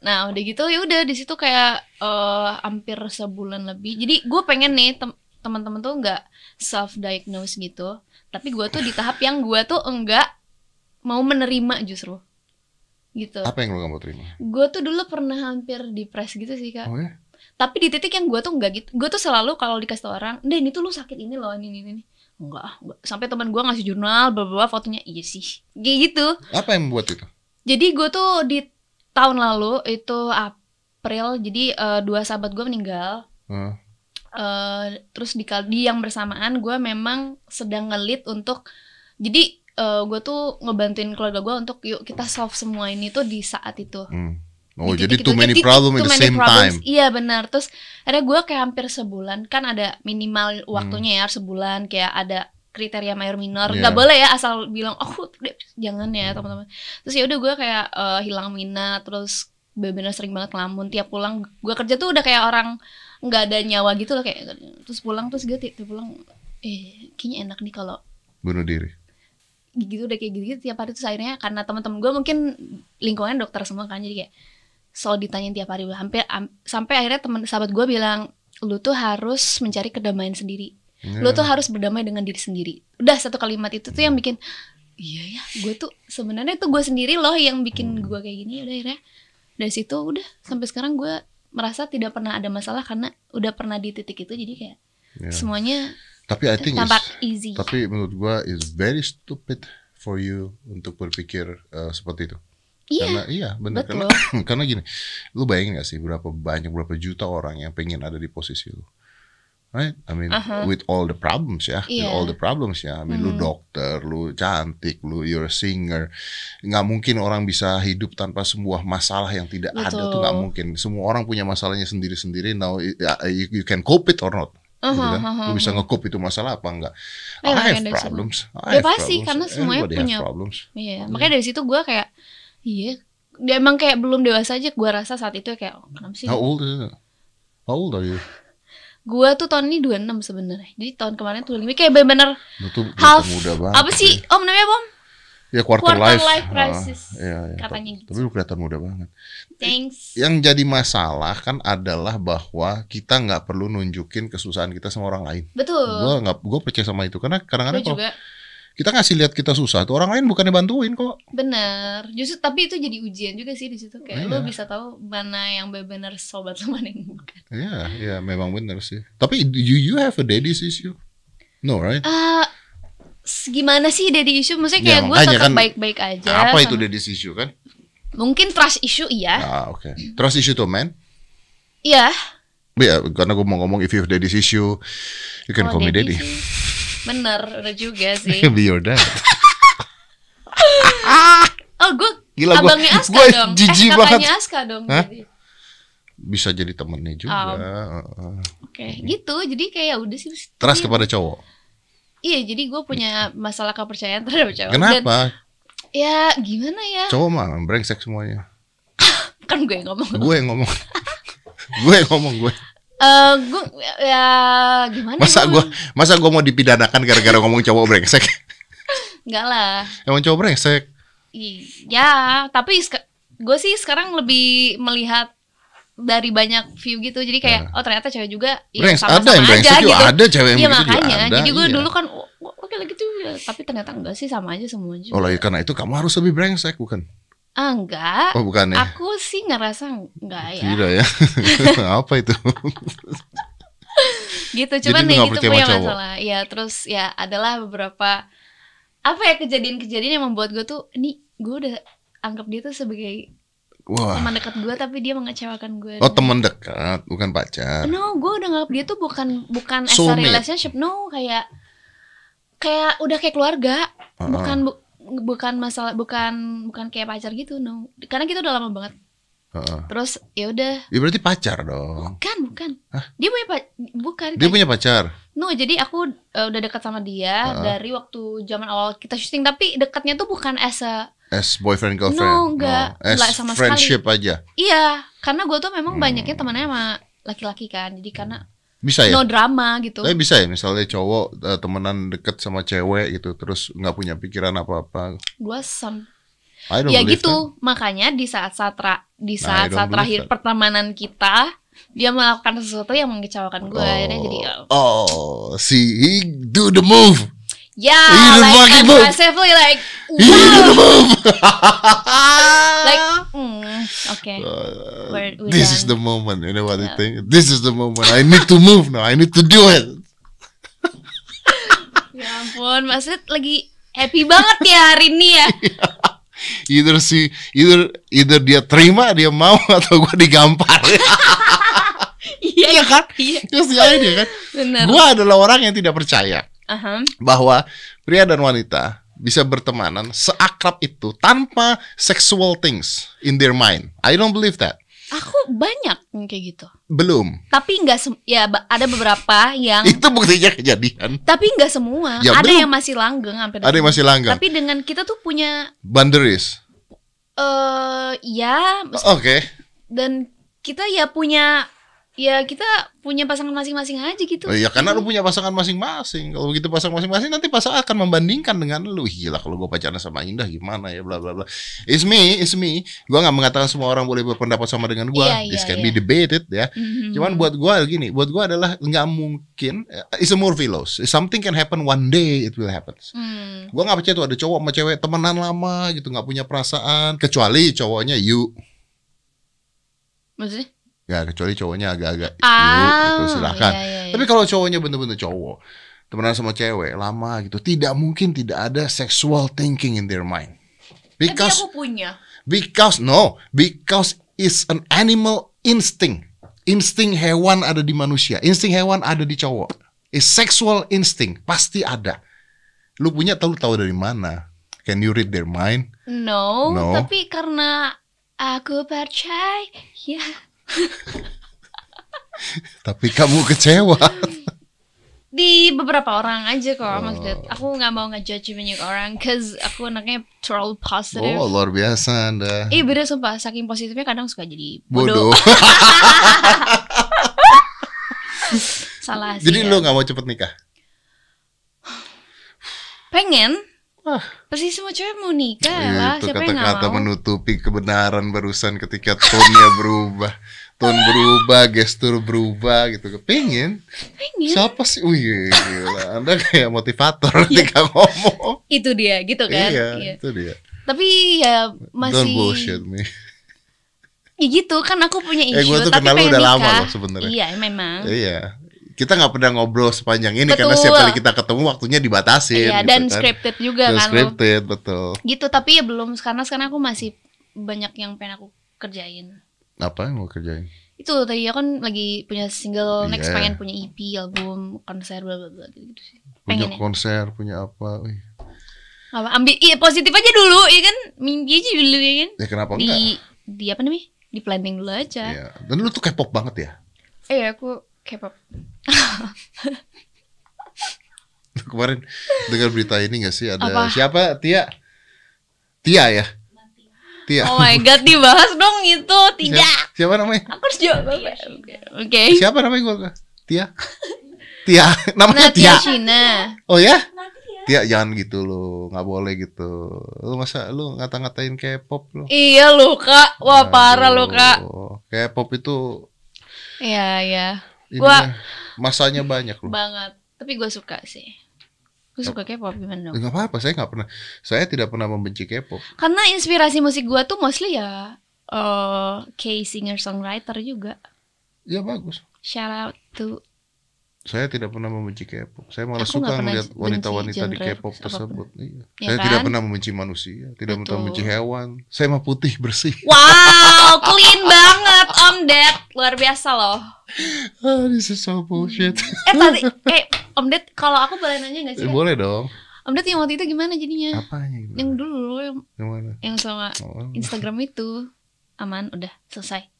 Speaker 1: Nah udah gitu ya udah di situ kayak eh, hampir sebulan lebih. Jadi gue pengen nih tem- teman-teman tuh nggak self diagnose gitu. Tapi gue tuh di tahap yang gue tuh enggak mau menerima justru gitu.
Speaker 2: Apa yang lu nggak mau terima?
Speaker 1: Gue tuh dulu pernah hampir depres gitu sih kak.
Speaker 2: Oh ya?
Speaker 1: Tapi di titik yang gue tuh enggak gitu. Gue tuh selalu kalau dikasih tau orang, deh ini tuh lu sakit ini loh ini ini ini. Enggak, ah, enggak. Sampai teman gue ngasih jurnal, bawa fotonya, iya sih, kayak gitu.
Speaker 2: Apa yang membuat itu?
Speaker 1: Jadi gue tuh di tahun lalu itu April, jadi eh, dua sahabat gue meninggal. Eh, terus di, di yang bersamaan gue memang sedang ngelit untuk jadi gue tuh ngebantuin keluarga gue untuk yuk kita solve semua ini tuh di saat itu.
Speaker 2: Hmm. Oh,
Speaker 1: Di
Speaker 2: jadi
Speaker 1: titik
Speaker 2: too many problem at the same
Speaker 1: problems.
Speaker 2: time.
Speaker 1: Iya benar. Terus ada gue kayak hampir sebulan kan ada minimal waktunya ya sebulan kayak ada kriteria mayor minor nggak boleh ya asal bilang oh jangan ya teman-teman terus ya udah gue kayak eh, hilang minat terus bener-bener sering banget ngelamun tiap pulang gue kerja tuh udah kayak orang nggak ada nyawa gitu loh kayak terus pulang terus gue tiap, pulang eh kayaknya enak nih kalau
Speaker 2: Bunuh diri.
Speaker 1: gitu udah kayak gitu, tiap hari terus akhirnya karena teman-teman gue mungkin lingkungan dokter semua kan jadi kayak selalu ditanyain tiap hari hampir am- sampai akhirnya teman sahabat gue bilang lu tuh harus mencari kedamaian sendiri.
Speaker 2: Ya.
Speaker 1: lu tuh harus berdamai dengan diri sendiri. Udah satu kalimat itu tuh yang bikin iya ya gue tuh sebenarnya tuh gue sendiri loh yang bikin gue kayak gini. Udah akhirnya dari situ udah sampai sekarang gue merasa tidak pernah ada masalah karena udah pernah di titik itu jadi kayak
Speaker 2: Ya.
Speaker 1: semuanya
Speaker 2: Tapi I think
Speaker 1: tampak easy
Speaker 2: tapi menurut gua is very stupid for you untuk berpikir uh, seperti itu.
Speaker 1: iya
Speaker 2: Karena iya benar karena karena gini, lu bayangin gak sih berapa banyak berapa juta orang yang pengen ada di posisi lu. Right? I mean
Speaker 1: Aha.
Speaker 2: with all the problems ya, with
Speaker 1: Iya.
Speaker 2: all the problems ya. I mean lu
Speaker 1: Hmm.
Speaker 2: dokter, lu cantik, lu you're a singer. nggak mungkin orang bisa hidup tanpa sebuah masalah yang tidak ada tuh
Speaker 1: Betul.
Speaker 2: nggak mungkin. Semua orang punya masalahnya sendiri-sendiri. Now ya, you, you can cope it or not. gitu
Speaker 1: Uh-huh,
Speaker 2: kan?
Speaker 1: uh-huh,
Speaker 2: Lu bisa nge-cope itu masalah apa enggak?
Speaker 1: Eh,
Speaker 2: I have problems. I
Speaker 1: Ya
Speaker 2: have
Speaker 1: pasti,
Speaker 2: problems.
Speaker 1: karena semuanya
Speaker 2: Everybody
Speaker 1: punya-
Speaker 2: problems.
Speaker 1: Iya, makanya dari situ gue kayak iya, dia emang kayak belum dewasa aja gue rasa saat itu kayak oh, kenapa sih?
Speaker 2: How old is it? How old are you?
Speaker 1: Gue tuh tahun ini 26 sebenarnya. Jadi tahun kemarin tuh lima kayak bener-bener half
Speaker 2: muda banget.
Speaker 1: apa sih? Om namanya Om?
Speaker 2: Ya quarter,
Speaker 1: Quarter
Speaker 2: life.
Speaker 1: life
Speaker 2: Ah,
Speaker 1: crisis.
Speaker 2: iya, iya.
Speaker 1: Katanya gitu.
Speaker 2: Tapi lu kelihatan muda banget.
Speaker 1: Thanks.
Speaker 2: Yang jadi masalah kan adalah bahwa kita nggak perlu nunjukin kesusahan kita sama orang lain.
Speaker 1: Betul.
Speaker 2: Gue nggak, gue percaya sama itu karena kadang-kadang kalau
Speaker 1: juga
Speaker 2: kita ngasih lihat kita susah, tuh orang lain bukannya bantuin kok.
Speaker 1: bener. Justru tapi itu jadi ujian juga sih di situ kayak
Speaker 2: Iya.
Speaker 1: lo bisa tahu mana yang bener-bener sobat sama mana yang bukan.
Speaker 2: Iya, iya memang benar sih. Tapi you you have a daddy's issue? No, right?
Speaker 1: S- gimana sih daddy issue? Maksudnya
Speaker 2: Ya,
Speaker 1: kayak gue tetap
Speaker 2: kan,
Speaker 1: baik-baik aja.
Speaker 2: Apa itu
Speaker 1: sama-
Speaker 2: daddy's issue kan?
Speaker 1: Mungkin trust issue iya.
Speaker 2: Ah, oke. Trust issue to man?
Speaker 1: Iya.
Speaker 2: Ya, karena gue mau ngomong if you have daddy's issue, you can
Speaker 1: Kalau
Speaker 2: call me daddy.
Speaker 1: sih, Bener, udah juga sih.
Speaker 2: Be your dad.
Speaker 1: Oh, gue
Speaker 2: Gila, gua-
Speaker 1: abangnya Aska
Speaker 2: gua
Speaker 1: dong.
Speaker 2: jijik
Speaker 1: eh,
Speaker 2: banget.
Speaker 1: kakaknya Aska dong.
Speaker 2: Hah?
Speaker 1: jadi.
Speaker 2: Bisa jadi temennya juga.
Speaker 1: Oh. Oke, gitu. Jadi kayak ya udah sih. Iya.
Speaker 2: kepada cowok.
Speaker 1: Iya, jadi gue punya masalah kepercayaan terhadap cowok. Dan,
Speaker 2: Kenapa?
Speaker 1: ya gimana ya?
Speaker 2: Cowok mah brengsek semuanya.
Speaker 1: Kan gue yang ngomong.
Speaker 2: Gue yang ngomong. gue yang ngomong gue.
Speaker 1: Eh, gue ya gimana?
Speaker 2: Masa
Speaker 1: gue?
Speaker 2: masa gue mau dipidanakan gara-gara ngomong cowok brengsek?
Speaker 1: Enggak lah.
Speaker 2: Emang cowok brengsek.
Speaker 1: Iya, tapi gue sih sekarang lebih melihat dari banyak view gitu jadi kayak oh ternyata cewek juga ya
Speaker 2: Brengsek,
Speaker 1: sama-sama
Speaker 2: ada yang brengsek juga,
Speaker 1: gitu
Speaker 2: ada cewek yang
Speaker 1: Iya
Speaker 2: begitu juga
Speaker 1: makanya
Speaker 2: ada,
Speaker 1: jadi gue
Speaker 2: iya.
Speaker 1: dulu kan oke lagi tuh ya. tapi ternyata enggak sih sama aja semua juga
Speaker 2: Oh, lah, karena itu kamu harus lebih brengsek bukan?
Speaker 1: Ah enggak
Speaker 2: Oh, bukan ya?
Speaker 1: aku sih ngerasa enggak ya
Speaker 2: Tidak ya. Apa itu?
Speaker 1: gitu cuman ya
Speaker 2: nggak
Speaker 1: gitu
Speaker 2: percaya
Speaker 1: punya
Speaker 2: cowok?
Speaker 1: masalah ya terus ya adalah beberapa apa ya kejadian-kejadian yang membuat gue tuh ini gue udah anggap dia tuh sebagai
Speaker 2: Wah.
Speaker 1: teman dekat gue tapi dia mengecewakan gue
Speaker 2: Oh, teman dekat, bukan pacar.
Speaker 1: no gue udah nganggap dia tuh bukan bukan as a
Speaker 2: Soulmate.
Speaker 1: relationship no kayak kayak udah kayak keluarga
Speaker 2: Uh-uh.
Speaker 1: bukan bu- bukan masalah bukan bukan kayak pacar gitu no karena kita udah lama banget
Speaker 2: Heeh.
Speaker 1: terus ya udah
Speaker 2: Ya berarti pacar dong.
Speaker 1: bukan bukan dia punya pa- bukan
Speaker 2: Dia punya pacar.
Speaker 1: No, jadi aku uh, udah dekat sama dia
Speaker 2: Heeh.
Speaker 1: dari waktu zaman awal kita syuting, tapi dekatnya tuh bukan as a
Speaker 2: As boyfriend girlfriend.
Speaker 1: No, enggak.
Speaker 2: As
Speaker 1: Enggak sama
Speaker 2: friendship aja.
Speaker 1: iya, karena gue tuh memang
Speaker 2: Hmm.
Speaker 1: banyaknya temannya sama laki-laki kan, jadi karena
Speaker 2: Bisa ya?
Speaker 1: no drama gitu.
Speaker 2: Tapi bisa ya misalnya cowok eh, temenan deket sama cewek gitu terus nggak punya pikiran apa-apa.
Speaker 1: Gue sam, ya gitu. Makanya di saat-saat tra- di
Speaker 2: Nah, I
Speaker 1: saat-saat
Speaker 2: don't
Speaker 1: terakhir
Speaker 2: that.
Speaker 1: pertemanan kita, dia melakukan sesuatu yang mengecewakan
Speaker 2: that.
Speaker 1: gue. Akhirnya jadi ya,
Speaker 2: Oh, see he do the move.
Speaker 1: Ya
Speaker 2: He the
Speaker 1: like
Speaker 2: fucking move.
Speaker 1: aggressively like
Speaker 2: the
Speaker 1: wow, like mm, oke.
Speaker 2: Uh,
Speaker 1: We're- we're
Speaker 2: this is
Speaker 1: done.
Speaker 2: the moment. You know what I
Speaker 1: Yeah.
Speaker 2: think? This is the moment. I need to move now. I need to do it.
Speaker 1: Ya ampun, maksud lagi happy banget ya hari ini ya.
Speaker 2: Either si either either dia terima dia mau atau gua digampar.
Speaker 1: Iya kan? Iya.
Speaker 2: Terus dia kan. Gua adalah orang yang tidak percaya
Speaker 1: Aha.
Speaker 2: bahwa pria dan wanita bisa bertemanan seakrab itu tanpa sexual things in their mind. I don't believe that.
Speaker 1: Aku banyak yang kayak gitu.
Speaker 2: Belum.
Speaker 1: Tapi nggak ya ada beberapa yang
Speaker 2: Itu buktinya kejadian.
Speaker 1: tapi nggak semua.
Speaker 2: Ya,
Speaker 1: ada
Speaker 2: belum.
Speaker 1: yang masih langgeng sampai
Speaker 2: Ada yang masih langgeng.
Speaker 1: Tapi dengan kita tuh punya
Speaker 2: Boundaries.
Speaker 1: eh ya
Speaker 2: Oke.
Speaker 1: dan kita ya punya ya kita punya pasangan masing-masing aja gitu.
Speaker 2: Oh iya karena lu punya pasangan masing-masing. Kalau begitu pasangan masing-masing nanti pasangan akan membandingkan dengan lu. Gila kalau gue pacaran sama Indah gimana ya bla bla bla. It's me, it's me. Gua nggak mengatakan semua orang boleh berpendapat sama dengan gua.
Speaker 1: Iya,
Speaker 2: This
Speaker 1: iya,
Speaker 2: can be
Speaker 1: iya.
Speaker 2: debated ya.
Speaker 1: Mhm.
Speaker 2: Cuman buat gua gini, buat gua adalah nggak mungkin. eh, It's a movie loss. Something can happen one day, it will happen.
Speaker 1: Hmm.
Speaker 2: Gua nggak percaya tuh ada cowok sama cewek temenan lama gitu, nggak punya perasaan. Kecuali cowoknya you,
Speaker 1: Maksudnya?
Speaker 2: Ya kecuali cowoknya agak-agak
Speaker 1: Ah,
Speaker 2: gitu silakan.
Speaker 1: iya, iya, iya.
Speaker 2: Tapi kalau cowoknya bener-bener cowok, temenan sama cewek lama gitu, tidak mungkin tidak ada sexual thinking in their mind.
Speaker 1: Tapi
Speaker 2: Because
Speaker 1: aku punya.
Speaker 2: because no, because it's an animal instinct. Insting hewan ada di manusia, insting hewan ada di cowok. Is sexual instinct pasti ada. Lu punya tahu tahu dari mana? Can you read their mind?
Speaker 1: No,
Speaker 2: No.
Speaker 1: tapi karena aku percaya ya
Speaker 2: Tapi kamu kecewa.
Speaker 1: di beberapa orang aja kok maksudnya
Speaker 2: Oh.
Speaker 1: aku nggak mau ngejudge banyak orang cause aku anaknya terlalu positif
Speaker 2: Oh luar biasa anda.
Speaker 1: Ih beda sumpah saking positifnya kadang suka jadi bodoh,
Speaker 2: Bodoh.
Speaker 1: salah sih
Speaker 2: Jadi
Speaker 1: ya.
Speaker 2: lu nggak mau cepet nikah?
Speaker 1: pengen
Speaker 2: Ah.
Speaker 1: pasti semua cewek mau nikah
Speaker 2: Iya,
Speaker 1: lah
Speaker 2: itu
Speaker 1: siapa
Speaker 2: kata-kata menutupi kebenaran barusan ketika tone-nya berubah. Tone berubah, gestur berubah gitu. Pengen.
Speaker 1: pengen
Speaker 2: Siapa sih? Wih, gila. Anda kayak motivator ketika ngomong.
Speaker 1: itu dia gitu kan
Speaker 2: Iya,
Speaker 1: Iya.
Speaker 2: itu dia.
Speaker 1: tapi ya
Speaker 2: Don't
Speaker 1: masih
Speaker 2: bullshit me.
Speaker 1: ya gitu kan aku punya
Speaker 2: Eh,
Speaker 1: issue
Speaker 2: gua tuh
Speaker 1: tapi
Speaker 2: kenal
Speaker 1: pengen
Speaker 2: udah lama
Speaker 1: nikah.
Speaker 2: loh sebenarnya.
Speaker 1: iya memang
Speaker 2: Iya. Kita nggak pernah ngobrol sepanjang ini karena
Speaker 1: Betul.
Speaker 2: setiap kali kita ketemu waktunya dibatasin.
Speaker 1: Iya
Speaker 2: gitu
Speaker 1: dan
Speaker 2: kan.
Speaker 1: scripted juga
Speaker 2: Dan
Speaker 1: kan lo.
Speaker 2: scripted, betul.
Speaker 1: gitu tapi ya belum karena sekarang aku masih banyak yang pengen aku kerjain
Speaker 2: Apa yang mau kerjain?
Speaker 1: itu tadi ya kan lagi punya single next
Speaker 2: Iya.
Speaker 1: pengen punya EP album konser bla bla bla gitu, sih
Speaker 2: Punya
Speaker 1: pengen ya
Speaker 2: konser, punya apa? Wih.
Speaker 1: apa ambil iya positif aja dulu ya kan mimpi aja dulu ya kan
Speaker 2: Ya kenapa enggak?
Speaker 1: di di apa namanya di planning dulu aja
Speaker 2: Iya. Dan lu tuh K-pop banget ya?
Speaker 1: eh aku K-pop
Speaker 2: Kemarin dengar berita ini gak sih ada
Speaker 1: Apa?
Speaker 2: siapa Tia? Tia ya? Tia.
Speaker 1: oh my god dibahas dong itu tidak
Speaker 2: Siapa, siapa namanya?
Speaker 1: aku harus jawab apa oke
Speaker 2: Siapa namanya gua? Tia? Tia. Namanya
Speaker 1: Natia
Speaker 2: Tia.
Speaker 1: Cina
Speaker 2: Oh ya? Tia jangan gitu lo, nggak boleh gitu. Lu masa lu ngata-ngatain K-pop lo?
Speaker 1: Iya lu kak, wah parah lu kak.
Speaker 2: Aduh, K-pop itu
Speaker 1: Iya iya
Speaker 2: ininya, masanya banyak loh.
Speaker 1: banget. Tapi gue suka sih. Gue suka K-pop gimana dong?
Speaker 2: Enggak apa-apa, saya nggak pernah, saya tidak pernah membenci K-pop.
Speaker 1: Karena inspirasi musik gue tuh mostly ya eh K singer songwriter juga.
Speaker 2: Ya bagus.
Speaker 1: Shout out to
Speaker 2: Saya tidak pernah membenci K-pop. Saya malah
Speaker 1: Aku
Speaker 2: suka
Speaker 1: nggak
Speaker 2: melihat wanita-wanita di K-pop tersebut. Iya.
Speaker 1: Ya
Speaker 2: saya tidak
Speaker 1: kan?
Speaker 2: pernah membenci manusia, tidak pernah membenci hewan. Saya mah putih bersih.
Speaker 1: Wow, clean banget Om Ded, luar biasa loh.
Speaker 2: Ah, this is so bullshit.
Speaker 1: Eh tadi, eh Om Ded, kalau aku boleh nanya gak sih?
Speaker 2: Eh, boleh dong.
Speaker 1: Om Ded yang waktu itu gimana jadinya?
Speaker 2: Apanya gimana?
Speaker 1: Yang dulu yang,
Speaker 2: Yang mana?
Speaker 1: yang sama
Speaker 2: Oh,
Speaker 1: Instagram itu aman, udah selesai.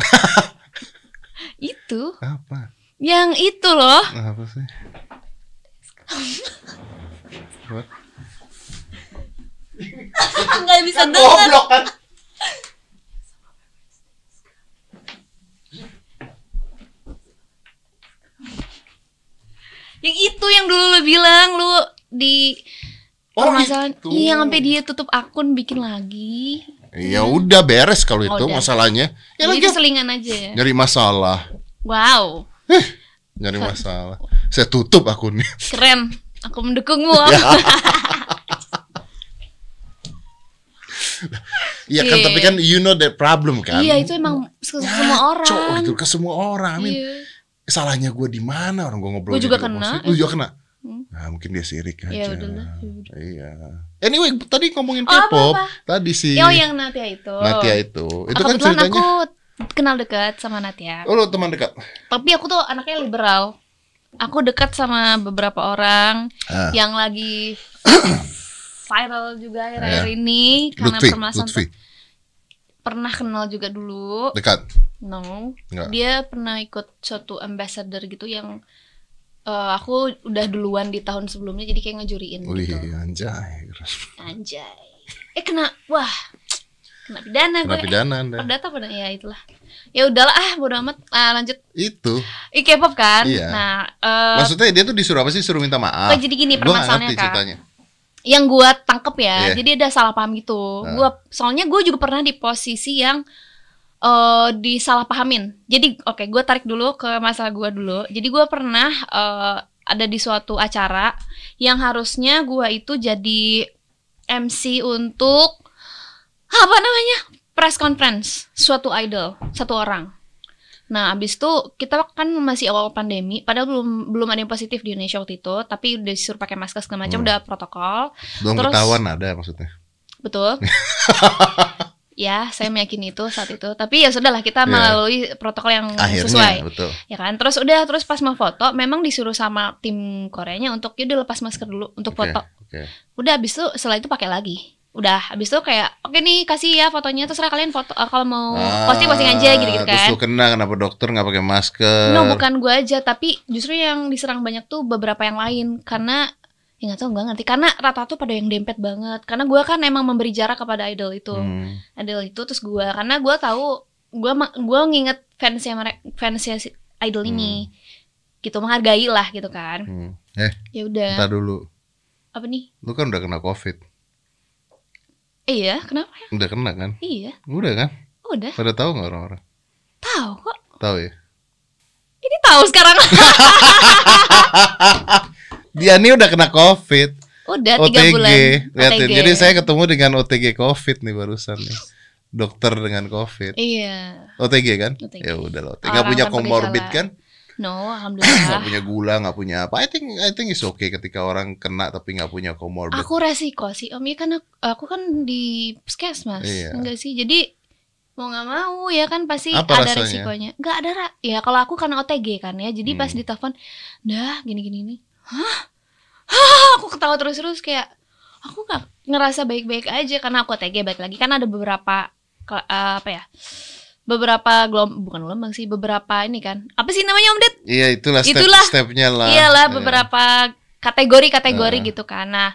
Speaker 1: itu,
Speaker 2: apa?
Speaker 1: Yang itu loh.
Speaker 2: Apa sih? What?
Speaker 1: Nggak bisa dengar.
Speaker 2: kan?
Speaker 1: Yang itu yang dulu lu bilang lu di
Speaker 2: Oh,
Speaker 1: permasalahan.
Speaker 2: itu.
Speaker 1: Iya, sampai dia tutup akun bikin lagi.
Speaker 2: Ya udah beres kalau itu
Speaker 1: Oh, udah.
Speaker 2: masalahnya. Ya
Speaker 1: Jadi
Speaker 2: lagi
Speaker 1: selingan aja ya.
Speaker 2: nyari masalah,
Speaker 1: Wow,
Speaker 2: nyari masalah. Saya tutup akunnya.
Speaker 1: keren. Aku mendukungmu.
Speaker 2: Ya. Iya kan,
Speaker 1: Iya.
Speaker 2: tapi kan you know that problem kan.
Speaker 1: Iya, itu emang se- semua
Speaker 2: Cok,
Speaker 1: orang.
Speaker 2: itu ke semua orang. Amin.
Speaker 1: Iya.
Speaker 2: Salahnya gue di mana orang gue ngobrol
Speaker 1: Gua juga
Speaker 2: jadi
Speaker 1: kena.
Speaker 2: Lu juga kena.
Speaker 1: Hmm.
Speaker 2: Nah, mungkin dia sirik aja.
Speaker 1: Ya udahlah.
Speaker 2: Iya. Anyway, tadi ngomongin
Speaker 1: Oh,
Speaker 2: K-pop.
Speaker 1: apa-apa.
Speaker 2: Tadi si
Speaker 1: Oh, yang Natia itu.
Speaker 2: Natia itu. Itu
Speaker 1: Oh,
Speaker 2: kan ceritanya.
Speaker 1: aku kenal dekat sama Natia.
Speaker 2: Oh, lu teman dekat.
Speaker 1: Tapi aku tuh anaknya liberal. Aku dekat sama beberapa orang
Speaker 2: Ah.
Speaker 1: yang lagi viral juga akhir-akhir
Speaker 2: Ya.
Speaker 1: ini karena
Speaker 2: Lutfi,
Speaker 1: permasalahan
Speaker 2: Lutfi.
Speaker 1: pernah kenal juga dulu.
Speaker 2: Dekat.
Speaker 1: No.
Speaker 2: Enggak.
Speaker 1: Dia pernah ikut suatu ambassador gitu yang eh, aku udah duluan di tahun sebelumnya jadi kayak ngejuriin
Speaker 2: Wih,
Speaker 1: gitu.
Speaker 2: anjay.
Speaker 1: Anjay. Eh kena wah. Kena pidana
Speaker 2: Kena
Speaker 1: gue.
Speaker 2: pidana Anda.
Speaker 1: Perdata pada ya itulah. Ya udahlah ah bodo amat. Ah, lanjut.
Speaker 2: Itu.
Speaker 1: Ih K-pop kan?
Speaker 2: Iya.
Speaker 1: Nah, eh
Speaker 2: Maksudnya dia tuh disuruh apa sih? Suruh minta maaf.
Speaker 1: Oh, jadi gini permasalahannya,
Speaker 2: ceritanya.
Speaker 1: yang gua tangkep ya,
Speaker 2: Iya.
Speaker 1: jadi ada salah paham gitu.
Speaker 2: Ah.
Speaker 1: Gua soalnya gue juga pernah di posisi yang eh disalahpahamin. Jadi oke, gua tarik dulu ke masalah gua dulu. Jadi gua pernah eh, ada di suatu acara yang harusnya gua itu jadi MC untuk apa namanya? press conference suatu idol, satu orang. Nah, abis itu kita kan masih awal pandemi, padahal belum belum ada yang positif di Indonesia waktu itu, tapi udah disuruh pakai masker segala macam,
Speaker 2: Hmm.
Speaker 1: udah protokol,
Speaker 2: Belum
Speaker 1: Terus-
Speaker 2: ketahuan ada maksudnya.
Speaker 1: betul. ya, saya meyakini itu saat itu. Tapi ya sudahlah kita
Speaker 2: Iya.
Speaker 1: melalui protokol yang
Speaker 2: Akhirnya
Speaker 1: sesuai.
Speaker 2: betul.
Speaker 1: Ya kan? Terus udah terus pas mau foto, memang disuruh sama tim Koreanya untuk yaudah lepas masker dulu untuk
Speaker 2: Oke,
Speaker 1: foto.
Speaker 2: Oke.
Speaker 1: Udah habis itu setelah itu pakai lagi. Udah habis itu kayak oke nih kasih ya fotonya terserah kalian foto eh, kalau mau posting posting aja gitu-gitu
Speaker 2: Ah, Terus
Speaker 1: kan.
Speaker 2: lu kena kenapa dokter nggak pakai masker?
Speaker 1: No, bukan gue aja, tapi justru yang diserang banyak tuh beberapa yang lain karena ya nggak tahu nggak ngerti karena rata tuh pada yang dempet banget karena gue kan emang memberi jarak kepada idol itu
Speaker 2: Hmm.
Speaker 1: idol itu terus gue karena gue tahu gue gue nginget fansnya mereka fansnya si idol ini gitu menghargai lah gitu kan
Speaker 2: Hmm. Eh,
Speaker 1: ya udah
Speaker 2: dulu.
Speaker 1: apa nih
Speaker 2: Lu kan udah kena covid.
Speaker 1: Iya kenapa ya
Speaker 2: Udah kena kan?
Speaker 1: iya
Speaker 2: Udah kan?
Speaker 1: udah
Speaker 2: Pada tahu nggak orang-orang?
Speaker 1: tahu kok
Speaker 2: Tahu ya?
Speaker 1: ini tahu sekarang
Speaker 2: Dia nih udah kena covid.
Speaker 1: udah tiga bulan
Speaker 2: Lihatin.
Speaker 1: OTG.
Speaker 2: Jadi saya ketemu dengan OTG covid nih barusan nih. Dokter dengan covid.
Speaker 1: iya
Speaker 2: OTG kan?
Speaker 1: OTG.
Speaker 2: Ya udah.
Speaker 1: Orang
Speaker 2: Nggak punya
Speaker 1: gejala.
Speaker 2: kan?
Speaker 1: No
Speaker 2: Nggak
Speaker 1: alhamdulillah
Speaker 2: punya gula, nggak punya apa. I think I think it's okay ketika orang kena tapi nggak punya comorbid.
Speaker 1: Aku resiko sih Om, ya kan aku, aku kan di puskesmas,
Speaker 2: Iya.
Speaker 1: enggak sih. Jadi mau nggak mau ya kan pasti
Speaker 2: Apa
Speaker 1: ada
Speaker 2: rasanya?
Speaker 1: resikonya. Nggak ada ya kalau aku karena OTG kan ya. Jadi pas
Speaker 2: Hmm.
Speaker 1: ditelepon, dah gini-gini nih. Hah? Hah? Aku ketawa terus-terus kayak aku nggak ngerasa baik-baik aja karena aku OTG baik lagi kan ada beberapa eh, apa ya? Beberapa gelom bukan gelombang sih, beberapa ini kan. Apa sih namanya Om Ded?
Speaker 2: Iya itulah step
Speaker 1: Itulah.
Speaker 2: stepnya lah.
Speaker 1: Iyalah
Speaker 2: Iya.
Speaker 1: beberapa kategori-kategori
Speaker 2: Nah.
Speaker 1: gitu kan. Nah,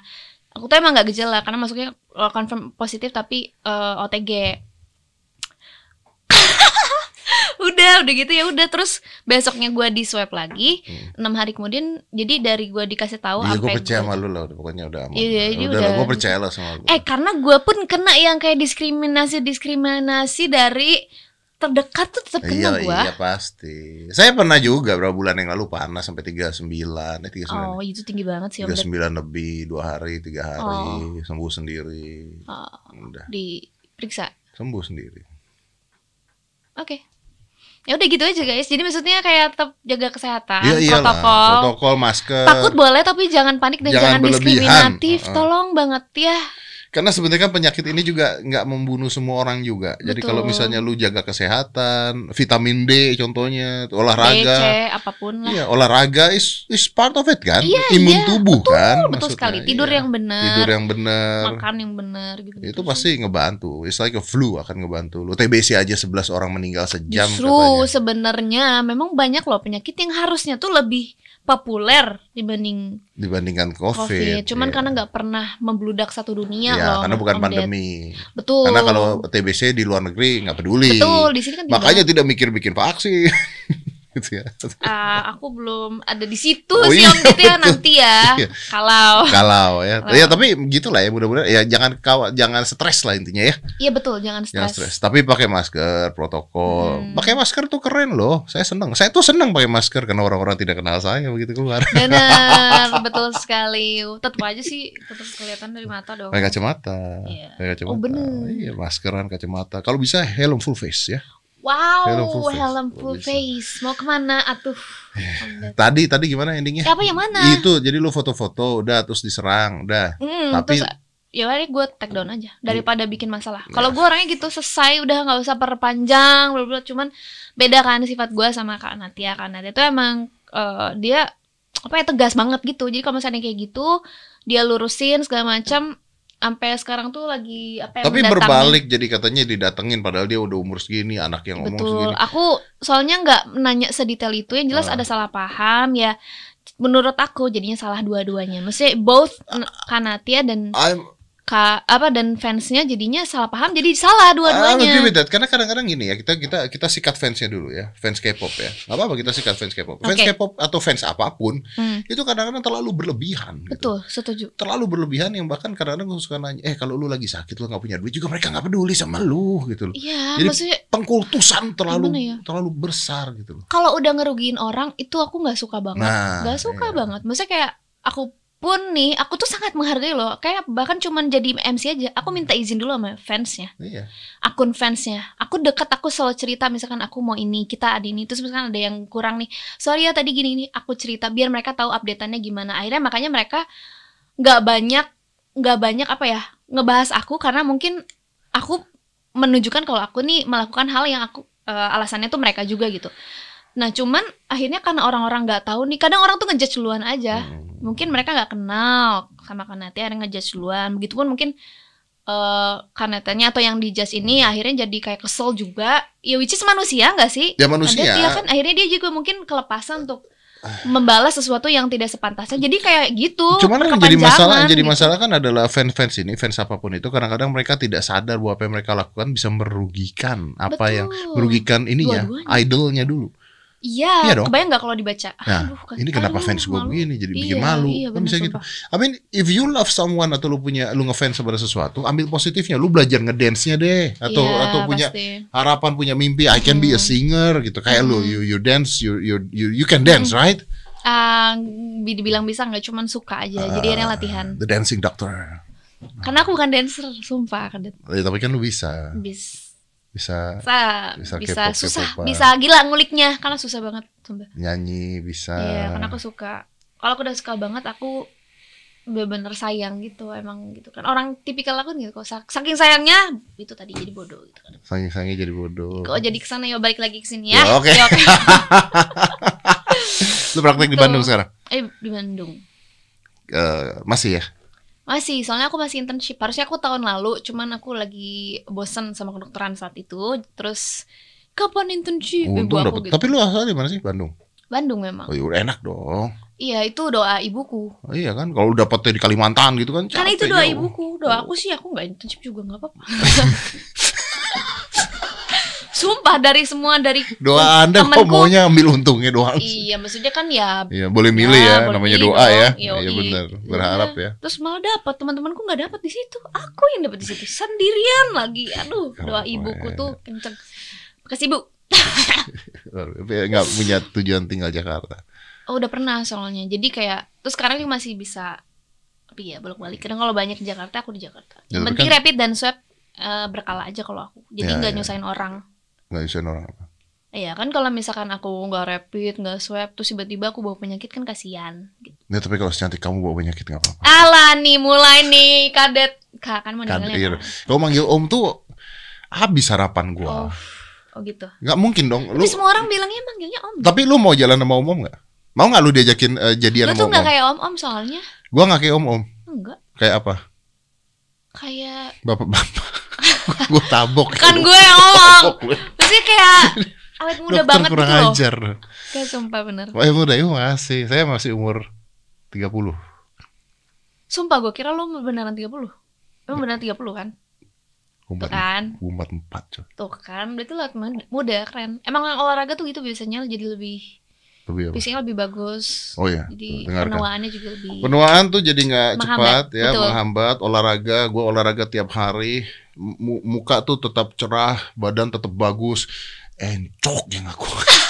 Speaker 1: aku tuh emang gak gejala karena masuknya confirm positif tapi uh, OTG. udah udah gitu ya udah terus besoknya gue di swab lagi enam hari kemudian jadi dari gue dikasih tahu
Speaker 2: Hmm. Iya, gue percaya
Speaker 1: gua-
Speaker 2: sama lu lah, pokoknya udah aman.
Speaker 1: Iya, ini
Speaker 2: udah,
Speaker 1: udah-
Speaker 2: gue percaya lah sama lu.
Speaker 1: eh karena gue pun kena yang kayak diskriminasi diskriminasi dari terdekat tuh tetap kena
Speaker 2: iya,
Speaker 1: gue
Speaker 2: iya pasti. Saya pernah juga berapa bulan yang lalu panas sampai 39, eh 39.
Speaker 1: oh itu tinggi banget sih om
Speaker 2: 39 lebih dua hari, tiga hari, sembuh sendiri.
Speaker 1: Oh,
Speaker 2: Udah,
Speaker 1: diperiksa
Speaker 2: sembuh sendiri.
Speaker 1: oke ya udah gitu aja guys jadi maksudnya kayak tetap jaga kesehatan
Speaker 2: Iya, iyalah.
Speaker 1: protokol
Speaker 2: Protokol, masker.
Speaker 1: takut boleh tapi jangan panik dan
Speaker 2: Jangan
Speaker 1: jangan, diskriminatif
Speaker 2: Heeh.
Speaker 1: tolong banget ya
Speaker 2: Karena sebenarnya kan penyakit ini juga nggak membunuh semua orang juga. Jadi
Speaker 1: Betul.
Speaker 2: kalau misalnya lu jaga kesehatan, vitamin D contohnya,
Speaker 1: C,
Speaker 2: olahraga.
Speaker 1: apa pun lah
Speaker 2: Iya, olahraga is is part of it kan?
Speaker 1: Iya,
Speaker 2: Imun
Speaker 1: iya.
Speaker 2: tubuh
Speaker 1: Betul,
Speaker 2: kan?
Speaker 1: betul
Speaker 2: maksudnya.
Speaker 1: sekali tidur
Speaker 2: Iya.
Speaker 1: yang benar
Speaker 2: Tidur yang benar.
Speaker 1: makan yang benar gitu
Speaker 2: Itu pasti ngebantu. It's like a flu akan ngebantu lu. TBC aja 11 orang meninggal sejam
Speaker 1: Justru sebenarnya memang banyak loh penyakit yang harusnya tuh lebih populer dibanding
Speaker 2: dibandingkan
Speaker 1: COVID.
Speaker 2: COVID.
Speaker 1: Cuman
Speaker 2: Iya.
Speaker 1: karena nggak pernah membludak satu dunia
Speaker 2: Iya,
Speaker 1: loh.
Speaker 2: karena bukan
Speaker 1: Om
Speaker 2: pandemi.
Speaker 1: Betul.
Speaker 2: Karena kalau TBC di luar negeri nggak peduli.
Speaker 1: betul di sini kan
Speaker 2: Makanya tidak mikir bikin vaksin. gitu ya.
Speaker 1: Ah, aku belum ada di situ
Speaker 2: Oh,
Speaker 1: sih
Speaker 2: iya,
Speaker 1: Om Ded ya nanti ya.
Speaker 2: Iya.
Speaker 1: Kalau
Speaker 2: Kalau ya.
Speaker 1: Kalau-
Speaker 2: Ya tapi gitulah ya mudah-mudahan ya jangan kawa, jangan stres lah intinya ya.
Speaker 1: iya betul jangan
Speaker 2: Jangan
Speaker 1: stres.
Speaker 2: stres. Tapi pakai masker, protokol.
Speaker 1: Hmm.
Speaker 2: Pakai masker tuh keren loh. Saya senang. Saya tuh senang pakai masker karena orang-orang tidak kenal saya begitu keluar.
Speaker 1: Benar, betul sekali. Tetap aja sih tetap kelihatan dari mata dong.
Speaker 2: Pakai kacamata.
Speaker 1: Iya.
Speaker 2: Pakai kacamata.
Speaker 1: Oh, bener.
Speaker 2: Iya, maskeran, kacamata. Kalau bisa helm full face ya.
Speaker 1: Wow,
Speaker 2: Helm full Kalau
Speaker 1: full face. Mau ke mana atuh?
Speaker 2: Tadi tadi gimana endingnya?
Speaker 1: Apa yang mana?
Speaker 2: Itu jadi lu foto-foto udah terus diserang, udah.
Speaker 1: Hmm,
Speaker 2: Tapi-
Speaker 1: terus ya udah gue take down aja daripada bikin masalah. Kalau gue orangnya gitu selesai udah nggak usah perpanjang, bla bla. Cuman beda kan sifat gue sama Kak Natia. Kak Natia itu emang eh, dia apa ya tegas banget gitu. Jadi kalau misalnya kayak gitu dia lurusin segala macam sampai sekarang tuh lagi apa ya
Speaker 2: Tapi berbalik jadi katanya didatengin padahal dia udah umur segini, anak yang ngomong
Speaker 1: Betul.
Speaker 2: segini.
Speaker 1: Aku soalnya nggak nanya sedetail itu. Yang jelas
Speaker 2: Ah.
Speaker 1: ada salah paham ya. Menurut aku jadinya salah dua-duanya. Maksudnya both. Kanatia dan
Speaker 2: I'm
Speaker 1: ka, apa dan fansnya jadinya salah paham jadi salah dua-duanya.
Speaker 2: that. Karena kadang-kadang gini ya, kita kita kita sikat fansnya dulu ya, fans K-pop ya. Gak apa-apa kita sikat fans K-pop. Fans. K-pop atau fans apa pun
Speaker 1: Hmm,
Speaker 2: itu kadang-kadang terlalu berlebihan. gitu.
Speaker 1: betul, setuju.
Speaker 2: Terlalu berlebihan yang bahkan kadang-kadang gue suka nanya, eh kalau lu lagi sakit lu nggak punya duit juga mereka nggak peduli sama lu gitu loh.
Speaker 1: Iya,
Speaker 2: Jadi-
Speaker 1: maksudnya
Speaker 2: Pengkultusan terlalu
Speaker 1: ya?
Speaker 2: terlalu besar gitu loh.
Speaker 1: kalau udah ngerugiin orang itu aku nggak suka banget.
Speaker 2: Nah,
Speaker 1: Gak suka
Speaker 2: iya.
Speaker 1: banget. Maksudnya kayak aku pun nih, aku tuh sangat menghargai loh. Kayak bahkan cuman jadi MC aja, aku minta izin dulu sama fansnya.
Speaker 2: Iya.
Speaker 1: akun fansnya. Aku dekat aku selalu cerita misalkan aku mau ini kita ada ini. Terus misalkan ada yang kurang nih sorry ya tadi gini ini aku cerita biar mereka tahu updateannya gimana. Akhirnya makanya mereka nggak banyak nggak banyak apa ya ngebahas aku. Karena mungkin aku menunjukkan kalau aku nih melakukan hal yang aku eh, alasannya tuh mereka juga gitu nah cuman akhirnya karena orang-orang nggak tahu nih kadang orang tuh ngejudge duluan aja
Speaker 2: Hmm.
Speaker 1: mungkin mereka nggak kenal sama Kanate ada ngejudge duluan begitupun mungkin eh Kanatenya atau yang di judge ini akhirnya jadi kayak kesel juga ya which is manusia nggak sih
Speaker 2: Ya manusia.
Speaker 1: Ada, iya kan akhirnya dia juga mungkin kelepasan untuk membalas sesuatu yang tidak sepantasnya jadi kayak gitu
Speaker 2: Cuman yang jadi masalah, yang jadi
Speaker 1: gitu.
Speaker 2: masalah kan adalah fans-fans ini, fans apa pun itu kadang-kadang mereka tidak sadar bahwa apa yang mereka lakukan bisa merugikan apa
Speaker 1: Betul.
Speaker 2: yang merugikan ininya,
Speaker 1: Dua-duanya.
Speaker 2: idolnya dulu.
Speaker 1: Iya
Speaker 2: Iya dong.
Speaker 1: kebayang nggak kalau dibaca
Speaker 2: Nah,
Speaker 1: Aduh, kan-
Speaker 2: ini kenapa
Speaker 1: aduh,
Speaker 2: fans gue begini jadi bikin
Speaker 1: Iya,
Speaker 2: malu.
Speaker 1: iya,
Speaker 2: kan bisa gitu. I mean, if you love someone atau lu punya lu ngefans pada sesuatu, ambil positifnya. Lu belajar ngedance-nya deh atau
Speaker 1: Iya,
Speaker 2: atau punya
Speaker 1: pasti.
Speaker 2: harapan punya mimpi I can be a
Speaker 1: Hmm.
Speaker 2: singer gitu. Kayak lu
Speaker 1: Hmm.
Speaker 2: you you dance, you you you, you can dance, right?
Speaker 1: Ah, dibilang bisa nggak cuman suka aja jadi ada yang latihan
Speaker 2: The dancing doctor.
Speaker 1: karena aku bukan dancer sumpah.
Speaker 2: Ya, tapi kan lu bisa.
Speaker 1: bis
Speaker 2: Bisa
Speaker 1: bisa
Speaker 2: Bisa
Speaker 1: bisa, susah bisa gila nguliknya karena susah banget sumpah
Speaker 2: nyanyi, bisa.
Speaker 1: iya karena aku suka kalau aku udah suka banget aku bener-bener sayang gitu emang gitu kan orang tipikal aku gitu kok sak- saking sayangnya itu tadi jadi bodoh gitu kan
Speaker 2: Sangi-sangi jadi bodoh.
Speaker 1: kok jadi ke sana ya balik lagi ke sini ya
Speaker 2: Ya, oke.
Speaker 1: Ya, oke.
Speaker 2: Lu praktek di
Speaker 1: Betul.
Speaker 2: Bandung sekarang?
Speaker 1: eh di Bandung
Speaker 2: Eh, masih ya?
Speaker 1: Masih soalnya aku masih internship harusnya aku tahun lalu cuman aku lagi bosen sama kedokteran saat itu terus kapan internship ibu
Speaker 2: Untung
Speaker 1: aku
Speaker 2: dapet.
Speaker 1: gitu
Speaker 2: Tapi lu asalnya di mana sih? Bandung.
Speaker 1: Bandung memang
Speaker 2: Oh, ya udah enak dong.
Speaker 1: iya itu doa ibuku
Speaker 2: Oh, iya kan? Kalau dapetnya di Kalimantan gitu kan
Speaker 1: Karena itu doa
Speaker 2: jauh.
Speaker 1: ibuku, doa aku sih aku nggak internship juga nggak apa-apa. Sumpah dari semua dari
Speaker 2: Doa Anda kok
Speaker 1: temenku-
Speaker 2: maunya ambil untungnya doang?
Speaker 1: Iya, maksudnya kan ya
Speaker 2: Iya, boleh milih ya,
Speaker 1: boleh
Speaker 2: namanya doa ya.
Speaker 1: dong.
Speaker 2: Iya
Speaker 1: Yoi.
Speaker 2: benar, berharap ya.
Speaker 1: Terus malah dapat teman-temanku nggak dapat di situ. Aku yang dapat di situ sendirian lagi. Aduh, doa ibuku tuh kenceng. Makasih Bu.
Speaker 2: Nggak punya tujuan tinggal Jakarta.
Speaker 1: Oh, udah pernah soalnya. Jadi kayak terus sekarang ini masih bisa tapi ya bolak-balik. Kadang kalau banyak di Jakarta, aku di Jakarta.
Speaker 2: Ya,
Speaker 1: Yang
Speaker 2: tapi
Speaker 1: penting
Speaker 2: kan-
Speaker 1: rapid dan swab eh, berkala aja kalau aku. Jadi
Speaker 2: Ya,
Speaker 1: nggak
Speaker 2: ya.
Speaker 1: nyusahin orang.
Speaker 2: Nggak bisa orang apa.
Speaker 1: Iya kan kalau misalkan aku nggak rapid, nggak swab, terus tiba-tiba aku bawa penyakit kan kasihan. Gitu.
Speaker 2: Ya, tapi kalau secantik kamu bawa penyakit nggak apa-apa.
Speaker 1: Alah nih mulai nih kadet. Kak kan mau ninggalin
Speaker 2: iya.
Speaker 1: kan?
Speaker 2: Kalau manggil Om tuh habis harapan
Speaker 1: Oh,
Speaker 2: gua.
Speaker 1: oh gitu.
Speaker 2: Nggak mungkin dong. Lu,
Speaker 1: Tapi semua orang bilangnya manggilnya om.
Speaker 2: tapi lu mau jalan sama Om Om nggak? Mau nggak lu diajakin eh, jadian
Speaker 1: Lu
Speaker 2: sama
Speaker 1: tuh
Speaker 2: Om
Speaker 1: nggak
Speaker 2: Om?
Speaker 1: kayak om om soalnya.
Speaker 2: Gua nggak kayak Om Om.
Speaker 1: Enggak.
Speaker 2: Kayak apa?
Speaker 1: Kayak
Speaker 2: Bapak-bapak. gua tabok.
Speaker 1: kan gue yang ngomong.
Speaker 2: Gue.
Speaker 1: Maksudnya kayak awet muda
Speaker 2: Dokter
Speaker 1: banget
Speaker 2: kurang
Speaker 1: gitu loh.
Speaker 2: ajar.
Speaker 1: Kayak sumpah bener.
Speaker 2: Wah, muda itu masih. Saya masih umur 30.
Speaker 1: Sumpah gue kira lu beneran 30. Lu beneran 30 kan? Tuh
Speaker 2: Umur
Speaker 1: kan.
Speaker 2: umur 44 coy.
Speaker 1: Tuh kan. Berarti lu muda- muda keren. Emang olahraga tuh gitu biasanya jadi lebih
Speaker 2: Lebih apa?
Speaker 1: fisiknya lebih bagus.
Speaker 2: Oh iya,
Speaker 1: Jadi
Speaker 2: dengarkan.
Speaker 1: penuaannya juga lebih
Speaker 2: Penuaan tuh jadi nggak cepat ya,
Speaker 1: betul.
Speaker 2: menghambat. Olahraga, gue olahraga tiap hari. Mu- muka tuh tetap cerah, badan tetap bagus. Encok yang aku.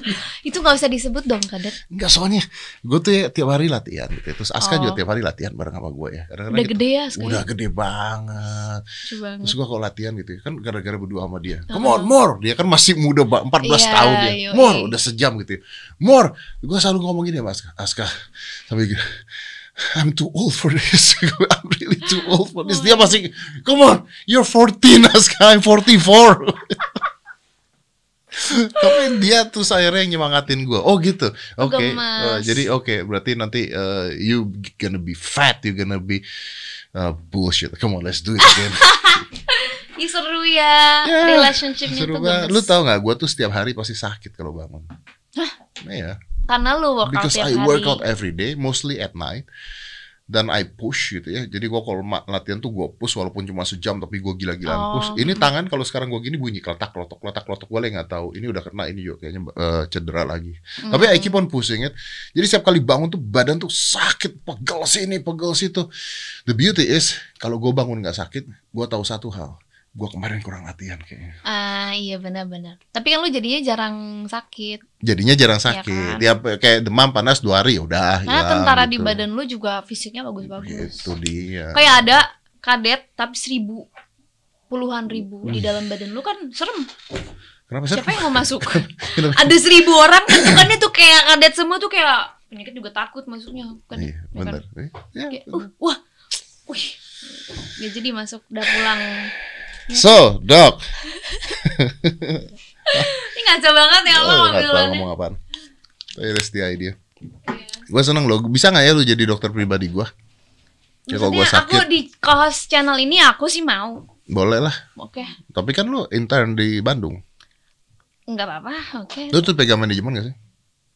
Speaker 1: Itu nggak usah disebut dong kadet.
Speaker 2: Enggak soalnya gue tuh ya tiap hari latihan gitu. Terus Aska
Speaker 1: Oh.
Speaker 2: juga tiap hari latihan bareng sama gue ya. Kadang-kadang
Speaker 1: Udah
Speaker 2: gitu,
Speaker 1: gede ya sekarang.
Speaker 2: Udah gede banget.
Speaker 1: Coba
Speaker 2: Terus gue kalau latihan gitu ya, kan gara-gara berdua sama dia.
Speaker 1: Uh-huh.
Speaker 2: Come on, Mor. Dia kan masih muda, Mbak. 14
Speaker 1: Iya,
Speaker 2: tahun dia.
Speaker 1: yoi.
Speaker 2: Mor, udah sejam gitu ya. Mor, gue selalu ngomong gini ya, Mas. Aska. Sampai gitu. I'm too old for this. I'm really too old for this. Dia masih, come on, you're 14, Aska. I'm 44. Tapi dia tuh akhirnya yang nyemangatin gue. Oh gitu. Oke.
Speaker 1: Gemes.
Speaker 2: Eh, jadi oke. Berarti nanti eh, you gonna be fat. You gonna be uh, bullshit. Come on, let's do it again.
Speaker 1: Ih seru ya,
Speaker 2: Ya,
Speaker 1: relationshipnya
Speaker 2: Seru
Speaker 1: tuh
Speaker 2: banget. Lu tau gak, gue tuh setiap hari pasti sakit kalau bangun. Iya,
Speaker 1: Karena lu workout
Speaker 2: because I work out every day, mostly at night. Dan I push gitu ya. Jadi gue kalau latihan tuh gue push walaupun cuma sejam tapi gue gila-gilaan
Speaker 1: Oh.
Speaker 2: push. Ini tangan kalau sekarang gue gini bunyi keletak klotok keletak klotok gue nggak tahu. Ini udah kena ini juga kayaknya eh, cedera lagi. Tapi I keep on pushing it. Jadi setiap kali bangun tuh badan tuh sakit, pegel sini, pegel situ. The beauty is kalau gue bangun nggak sakit, gue tahu satu hal. Gue kemarin kurang latihan kayaknya.
Speaker 1: Ah iya benar-benar. Tapi kan lu jadinya jarang sakit.
Speaker 2: jadinya jarang
Speaker 1: Iya
Speaker 2: sakit.
Speaker 1: kan?
Speaker 2: Tiap kayak demam panas dua hari udah.
Speaker 1: Karena
Speaker 2: hilang
Speaker 1: tentara di
Speaker 2: gitu.
Speaker 1: badan lu juga fisiknya bagus-bagus.
Speaker 2: Gitu dia.
Speaker 1: Kayak ada kadet tapi seribu puluhan ribu di dalam badan lu kan serem.
Speaker 2: Kenapa sih?
Speaker 1: Siapa yang mau masuk? Ada seribu orang bentukannya tuh kayak kadet semua tuh kayak penyakit juga takut masuknya kan.
Speaker 2: Iya,
Speaker 1: ya kan?
Speaker 2: bener. Iya,
Speaker 1: uh, wah, wih, ya jadi masuk udah pulang.
Speaker 2: So, dok.
Speaker 1: Ini ngaco banget ya
Speaker 2: Oh,
Speaker 1: lo
Speaker 2: tahu
Speaker 1: ngambilannya.
Speaker 2: ngomong apaan. That's the idea. Gue seneng loh. Bisa nggak ya lu jadi dokter pribadi gue? Ya kalau gue
Speaker 1: Maksudnya aku
Speaker 2: sakit,
Speaker 1: di host channel ini aku sih mau.
Speaker 2: boleh lah.
Speaker 1: Oke,
Speaker 2: Tapi kan lu intern di Bandung.
Speaker 1: nggak apa-apa. Oke.
Speaker 2: Lu tuh pegang manajemen gak sih?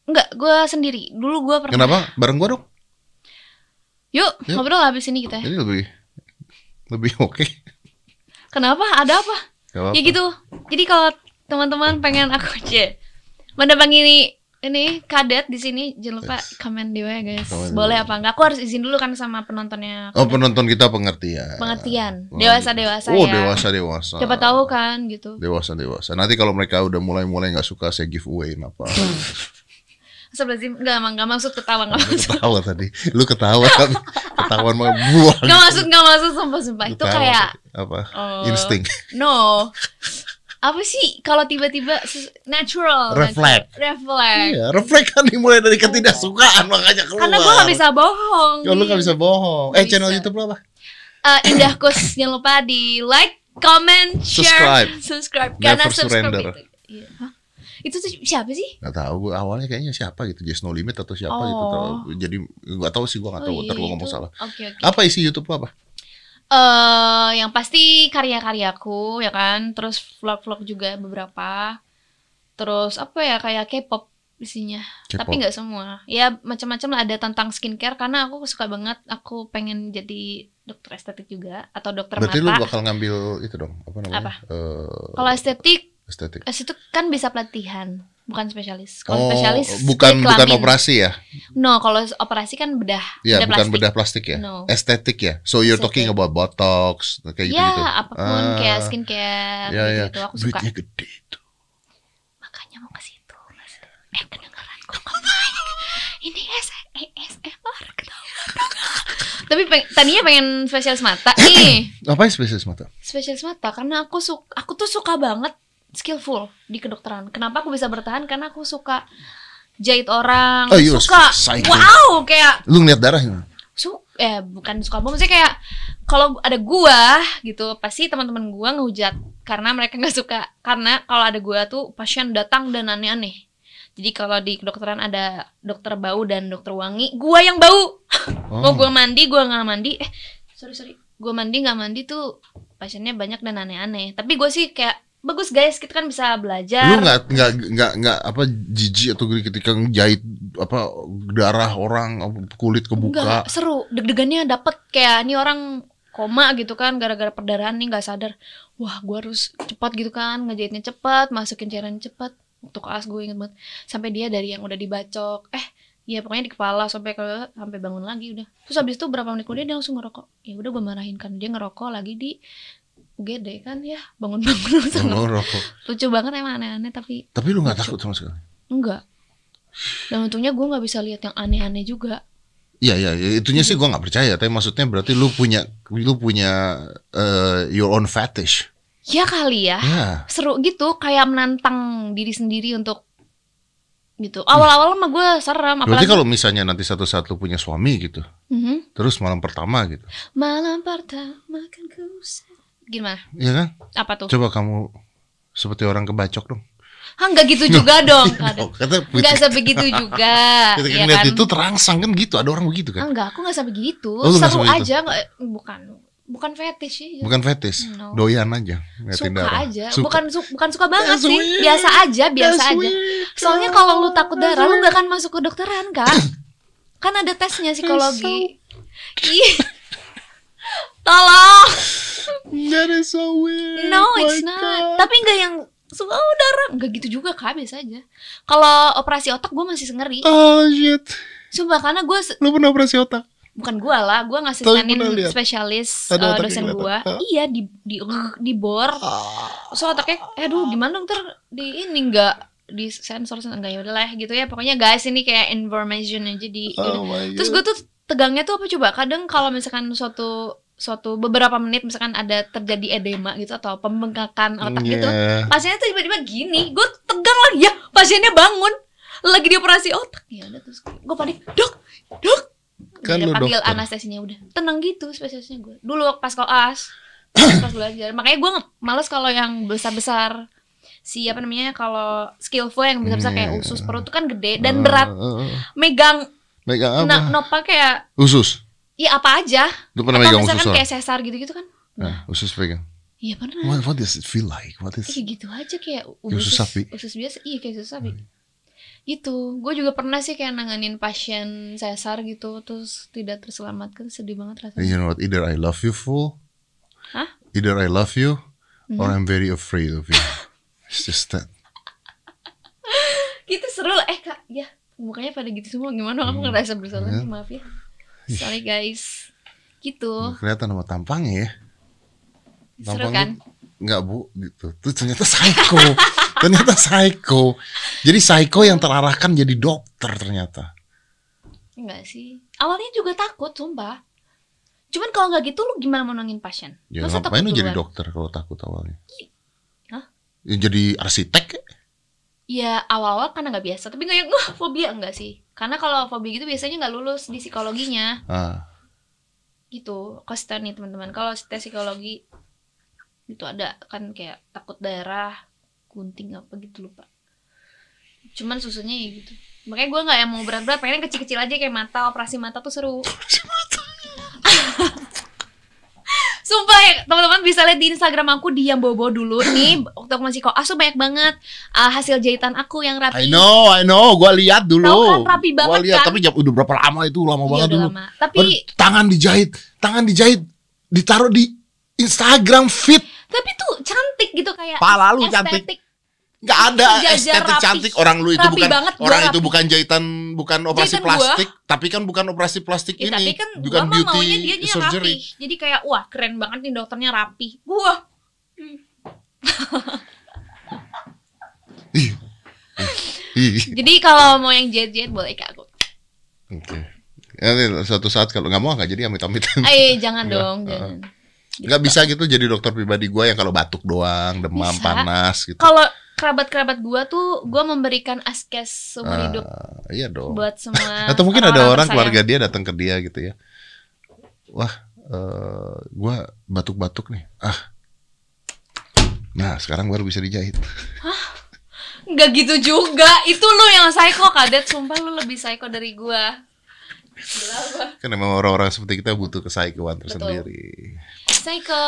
Speaker 1: Enggak, gue sendiri. Dulu gue pernah.
Speaker 2: Kenapa? Bareng gue dong.
Speaker 1: Yuk,
Speaker 2: Yuk.
Speaker 1: ngobrol habis ini kita.
Speaker 2: Jadi lebih lebih oke.
Speaker 1: Kenapa? Ada apa?
Speaker 2: Gak apa-apa.
Speaker 1: Ya gitu. Jadi kalau teman-teman pengen aku aja mendapatkan ini ini kadet di sini jangan lupa komen di bawah ya guys.
Speaker 2: Komen
Speaker 1: Boleh apa enggak? Aku harus izin dulu kan sama penontonnya.
Speaker 2: Oh
Speaker 1: Kadet.
Speaker 2: penonton kita pengertian.
Speaker 1: pengertian.
Speaker 2: Oh,
Speaker 1: Dewasa dewasa
Speaker 2: Oh
Speaker 1: ya.
Speaker 2: dewasa dewasa.
Speaker 1: Siapa tahu kan gitu.
Speaker 2: Dewasa dewasa. Nanti kalau mereka udah mulai mulai nggak suka saya giveaway apa.
Speaker 1: Astagfirullahaladzim Enggak emang Enggak maksud ketawa Enggak maksud
Speaker 2: ketawa tadi. Lu ketawa kan? Ketahuan mah buang.
Speaker 1: Enggak maksud Enggak maksud Sumpah-sumpah Itu
Speaker 2: Ketawa
Speaker 1: kayak
Speaker 2: apa?
Speaker 1: oh,
Speaker 2: Insting.
Speaker 1: No Apa sih Kalau tiba-tiba Natural
Speaker 2: Reflect.
Speaker 1: natural. Reflect
Speaker 2: Iya, refleks kan dimulai dari ketidaksukaan makanya keluar.
Speaker 1: Karena gue gak bisa bohong
Speaker 2: Ya, lu gak bisa bohong. Eh
Speaker 1: Nggak
Speaker 2: channel
Speaker 1: bisa.
Speaker 2: YouTube lu apa?
Speaker 1: Eh, Indah Kus Jangan lupa di like Comment
Speaker 2: Subscribe.
Speaker 1: Share Subscribe
Speaker 2: Never
Speaker 1: Karena subscribe
Speaker 2: surrender.
Speaker 1: itu Iya. Hah? Itu tuh siapa sih?
Speaker 2: Gak tahu gue awalnya kayaknya siapa gitu, Just No Limit atau siapa gitu.
Speaker 1: Oh.
Speaker 2: Tahu. Jadi gak tahu sih gue gak tahu.
Speaker 1: Oh,
Speaker 2: Ntar
Speaker 1: iya,
Speaker 2: gue ngomong salah.
Speaker 1: Oke oke
Speaker 2: Apa isi YouTube lu apa?
Speaker 1: eh yang pasti karya-karyaku ya kan, terus vlog-vlog juga beberapa. Terus apa ya kayak K-pop isinya tapi nggak semua ya macam-macam lah ada tentang skincare karena aku suka banget aku pengen jadi dokter estetik juga atau dokter
Speaker 2: Berarti lu
Speaker 1: mata
Speaker 2: bakal ngambil itu dong, apa namanya?
Speaker 1: Apa?
Speaker 2: Eh,
Speaker 1: kalau estetik
Speaker 2: estetik.
Speaker 1: estetik kan bisa pelatihan bukan spesialis kalau
Speaker 2: Oh,
Speaker 1: spesialis
Speaker 2: bukan bukan operasi ya?
Speaker 1: no kalau operasi kan bedah
Speaker 2: Ya,
Speaker 1: bedah
Speaker 2: bukan
Speaker 1: plastik.
Speaker 2: bedah plastik ya.
Speaker 1: No.
Speaker 2: Estetik ya. So you're
Speaker 1: Estetik.
Speaker 2: talking about botox kayak gitu
Speaker 1: ya
Speaker 2: gitu.
Speaker 1: apa pun kayak skincare
Speaker 2: ya, ya.
Speaker 1: gitu aku suka
Speaker 2: Duitnya gede itu.
Speaker 1: makanya mau ke situ eh kedengeran kok ini ASMR ketahuan dong. tapi peng- tadinya pengen spesialis mata nih
Speaker 2: Apa spesialis mata?
Speaker 1: spesialis mata karena aku suka aku tuh suka banget skillful di kedokteran. Kenapa aku bisa bertahan? Karena aku suka jahit orang
Speaker 2: Oh, you're
Speaker 1: suka
Speaker 2: psycho.
Speaker 1: wow kayak
Speaker 2: Lu ngeliat darahnya?
Speaker 1: su eh bukan suka banget maksudnya kayak kalau ada gua gitu pasti teman-teman gua ngehujat karena mereka nggak suka. Karena kalau ada gua tuh pasien datang dan aneh-aneh. Jadi kalau di kedokteran ada dokter bau dan dokter wangi gua yang bau.
Speaker 2: Oh.
Speaker 1: mau gua mandi gua nggak mandi. Eh sorry sorry. Gua mandi nggak mandi tuh pasiennya banyak dan aneh-aneh. Tapi gua sih kayak bagus guys kita kan bisa belajar
Speaker 2: Lu nggak nggak nggak nggak apa jijik atau ketika ngejahit apa darah orang kulit kebuka.
Speaker 1: Enggak, seru. Deg-degannya dapet kayak ini orang koma gitu kan gara-gara perdarahan nih nggak sadar. Wah, gua harus cepat gitu kan, ngejahitnya cepat, masukin cairan cepat. Waktu kelas gue inget banget. Sampai dia dari yang udah dibacok, eh ya pokoknya di kepala sampai ke sampai bangun lagi udah. Terus habis itu berapa menit kemudian dia langsung ngerokok. Ya udah gue marahin kan dia ngerokok lagi di UGD kan ya bangun-bangun
Speaker 2: Oh, rokok.
Speaker 1: lucu banget emang aneh-aneh tapi
Speaker 2: Tapi lu nggak takut sama sekali?
Speaker 1: enggak dan untungnya gue nggak bisa lihat yang aneh-aneh juga
Speaker 2: Iya iya, ya, itunya sih gua nggak percaya. Tapi maksudnya berarti lu punya lu punya eh, your own fetish.
Speaker 1: ya kali ya
Speaker 2: Ya.
Speaker 1: seru gitu kayak menantang diri sendiri untuk gitu awal-awal mah gue serem
Speaker 2: Berarti
Speaker 1: apalagi
Speaker 2: kalau misalnya nanti satu saat lu punya suami gitu,
Speaker 1: Mhm.
Speaker 2: terus malam pertama gitu,
Speaker 1: malam pertama kan ku gimana
Speaker 2: Iya kan?
Speaker 1: apa tuh
Speaker 2: Coba kamu seperti orang kebacok dong.
Speaker 1: ah nggak gitu juga dong Nggak
Speaker 2: Oh, kata
Speaker 1: nggak sebegitu juga
Speaker 2: Kita
Speaker 1: ya
Speaker 2: kan itu terangsang kan gitu, ada orang begitu
Speaker 1: Ah,
Speaker 2: kan?
Speaker 1: enggak aku nggak sampai gitu
Speaker 2: Oh, nggak
Speaker 1: seru
Speaker 2: sampai gitu?
Speaker 1: aja nggak bukan bukan fetish sih
Speaker 2: Bukan fetish,
Speaker 1: No.
Speaker 2: doyan aja
Speaker 1: suka
Speaker 2: darah.
Speaker 1: aja
Speaker 2: Suka.
Speaker 1: bukan su- bukan suka banget
Speaker 2: That's
Speaker 1: sih
Speaker 2: weird.
Speaker 1: biasa aja biasa
Speaker 2: That's
Speaker 1: aja
Speaker 2: weird.
Speaker 1: soalnya kalau lu takut darah lu gak akan masuk ke dokteran kan kan ada tesnya psikologi Ih. tolong
Speaker 2: That is so weird.
Speaker 1: no
Speaker 2: my
Speaker 1: it's not
Speaker 2: God.
Speaker 1: tapi nggak yang suka oh, darah nggak gitu juga kak biasa aja kalau operasi otak gue masih ngeri
Speaker 2: Oh shit.
Speaker 1: sumpah karena gue
Speaker 2: Lu pernah operasi otak?
Speaker 1: bukan gua lah gua ngasih senin spesialis
Speaker 2: Ada otaknya
Speaker 1: dosen gua
Speaker 2: Hah?
Speaker 1: iya di di di bor so otaknya eh aduh gimana dong ntar di ini enggak di sensor enggak ya udahlah gitu ya pokoknya guys ini kayak information aja di.
Speaker 2: Oh my
Speaker 1: terus gue tuh tegangnya tuh apa coba kadang kalau misalkan suatu suatu beberapa menit misalkan ada terjadi edema gitu atau pembengkakan otak gitu
Speaker 2: Yeah.
Speaker 1: pasiennya tuh tiba-tiba gini gue tegang lagi ya pasiennya bangun lagi dioperasi otak ya udah terus gue panik dok dok
Speaker 2: Kan
Speaker 1: Udah panggil
Speaker 2: dokter.
Speaker 1: anestesinya udah tenang gitu spesialisnya gue dulu pas koas pas belajar makanya gue males kalau yang besar besar si apa namanya kalau skillful yang besar besar kayak
Speaker 2: Hmm.
Speaker 1: usus perut tuh kan gede dan berat
Speaker 2: Uh, uh, uh.
Speaker 1: megang
Speaker 2: Megang apa?
Speaker 1: na nopa kayak
Speaker 2: Usus.
Speaker 1: Ya apa aja
Speaker 2: Lu pernah
Speaker 1: atau
Speaker 2: megang usus orang?
Speaker 1: kayak sesar gitu gitu kan
Speaker 2: Nah, usus pegang.
Speaker 1: iya pernah
Speaker 2: What, what does it feel like? What is
Speaker 1: Iya gitu aja kayak
Speaker 2: Kayak usus sapi.
Speaker 1: Usus biasa, iya kayak usus sapi. Gitu, gue juga pernah sih kayak nanganin pasien sesar gitu, terus tidak terselamatkan, sedih banget rasanya.
Speaker 2: You know what? Either I love you full,
Speaker 1: Hah?
Speaker 2: either I love you, or
Speaker 1: Mhm.
Speaker 2: I'm very afraid of you. It's just that.
Speaker 1: Gitu seru lah, eh kak, ya mukanya pada gitu semua, gimana aku
Speaker 2: Hmm.
Speaker 1: ngerasa bersalah nih, maaf ya. Sorry guys, gitu,
Speaker 2: Kelihatan sama tampangnya ya.
Speaker 1: seru
Speaker 2: Tampangnya
Speaker 1: kan?
Speaker 2: Enggak bu, gitu. Tuh ternyata psycho. ternyata psycho. Jadi psycho yang terarahkan jadi dokter ternyata.
Speaker 1: Enggak sih, awalnya juga takut, sumpah. Cuman kalau nggak gitu, lu gimana mau nangin pasien?
Speaker 2: Ya
Speaker 1: Masa
Speaker 2: ngapain lu jadi dokter kalau takut awalnya?
Speaker 1: Hah?
Speaker 2: Ya, jadi arsitek?
Speaker 1: Ya awal-awal karena nggak biasa, tapi nggak yang fobia enggak sih? Karena kalau fobia gitu biasanya nggak lulus di psikologinya,
Speaker 2: Ah,
Speaker 1: gitu. Kasih tau nih teman-teman, kalau tes psikologi itu ada kan kayak takut darah, gunting apa gitu lupa. Cuman susunya ya gitu. Makanya gue nggak yang mau berat-berat, pengen kecil-kecil aja kayak mata, operasi mata tuh seru. Sumpah ya, teman-teman bisa lihat di Instagram aku di yang bobo dulu nih. Waktu aku masih koas tuh banyak banget uh, hasil jahitan aku yang rapi.
Speaker 2: I know, I know, gua lihat dulu.
Speaker 1: Tahu kan, rapi banget
Speaker 2: Gua lihat,
Speaker 1: kan?
Speaker 2: tapi jam udah berapa lama itu? Lama
Speaker 1: Iya,
Speaker 2: banget dulu.
Speaker 1: lama. Tapi
Speaker 2: Aduh, tangan dijahit, tangan dijahit, ditaruh di Instagram feed.
Speaker 1: tapi tuh cantik gitu kayak
Speaker 2: Pala lu
Speaker 1: estetik.
Speaker 2: cantik. Nggak ada
Speaker 1: Sejajar
Speaker 2: estetik
Speaker 1: rapi.
Speaker 2: cantik orang lu itu
Speaker 1: Rapi
Speaker 2: bukan
Speaker 1: banget, gua
Speaker 2: orang itu bukan jahitan bukan operasi
Speaker 1: Jahitan gua.
Speaker 2: plastik tapi kan bukan operasi plastik
Speaker 1: Ya,
Speaker 2: ini
Speaker 1: tapi kan
Speaker 2: bukan
Speaker 1: gua
Speaker 2: beauty
Speaker 1: maunya dia dia
Speaker 2: surgery
Speaker 1: rapi. Jadi kayak wah keren banget nih dokternya rapi. Gua jadi kalau mau yang jet-jet boleh ke aku.
Speaker 2: Oke. Ya, nanti suatu saat kalau nggak mau nggak jadi amit-amit.
Speaker 1: Eh jangan dong, jangan.
Speaker 2: Nggak bisa gitu jadi dokter pribadi gue yang kalau batuk doang, demam,
Speaker 1: Bisa.
Speaker 2: panas gitu.
Speaker 1: Kalau kerabat-kerabat gua tuh gua memberikan askes seumur
Speaker 2: Ah,
Speaker 1: hidup
Speaker 2: Iya dong.
Speaker 1: buat semua
Speaker 2: Atau mungkin ada
Speaker 1: orang-orang
Speaker 2: orang
Speaker 1: tersayang.
Speaker 2: keluarga dia datang ke dia gitu ya. Wah, eh gua batuk-batuk nih. Ah. Nah, sekarang baru bisa dijahit.
Speaker 1: Nggak gitu juga. Itu lu yang psycho, Kadet. Sumpah lu lebih psycho dari gua. Gua.
Speaker 2: Kan emang orang-orang seperti kita butuh kesaikuan tersendiri.
Speaker 1: Psycho,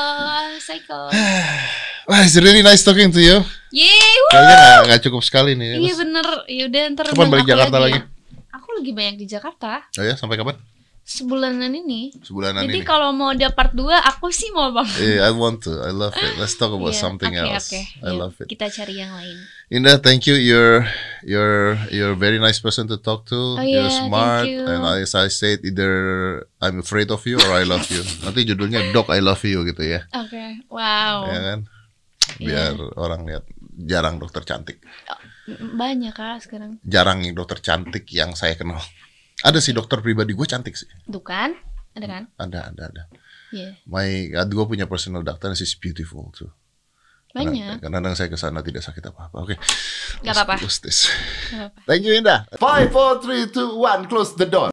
Speaker 1: psycho.
Speaker 2: Wah, it's really nice talking to you.
Speaker 1: Yeay.
Speaker 2: Kayaknya nggak- nggak cukup sekali nih.
Speaker 1: Iya bener. Yaudah ntar
Speaker 2: Kapan balik Jakarta lagi?
Speaker 1: ya. Aku lagi banyak di Jakarta.
Speaker 2: Oh ya, sampai kapan?
Speaker 1: Sebulanan ini.
Speaker 2: Sebulanan
Speaker 1: Jadi
Speaker 2: ini.
Speaker 1: kalau mau ada part 2 aku sih mau banget.
Speaker 2: Eh, I want to. I love it. Let's talk about
Speaker 1: Iya,
Speaker 2: something
Speaker 1: oke,
Speaker 2: else.
Speaker 1: oke.
Speaker 2: I
Speaker 1: Yuk,
Speaker 2: love it.
Speaker 1: Kita cari yang lain.
Speaker 2: Indah, thank you. You're you're you're a very nice person to talk to.
Speaker 1: Oh,
Speaker 2: you're
Speaker 1: yeah, thank
Speaker 2: smart,
Speaker 1: you.
Speaker 2: and as I said, either I'm afraid of you or I love you. Nanti judulnya Doc I Love You gitu ya,
Speaker 1: Oke. Wow.
Speaker 2: ya kan?
Speaker 1: Iya.
Speaker 2: Biar orang lihat jarang dokter cantik,
Speaker 1: Banyak kak sekarang.
Speaker 2: jarang nih dokter cantik yang saya kenal. Ada sih dokter pribadi gue cantik sih.
Speaker 1: Tuh kan? Ada kan?
Speaker 2: Ada, ada, ada.
Speaker 1: Iya.
Speaker 2: My, gue punya personal doctor, she's beautiful too.
Speaker 1: Banyak.
Speaker 2: Kadang-kadang saya ke sana tidak sakit apa-apa. Oke. This.
Speaker 1: Gak apa-apa.
Speaker 2: Thank you Indah.
Speaker 3: Five, four, three, two, one. Close the door.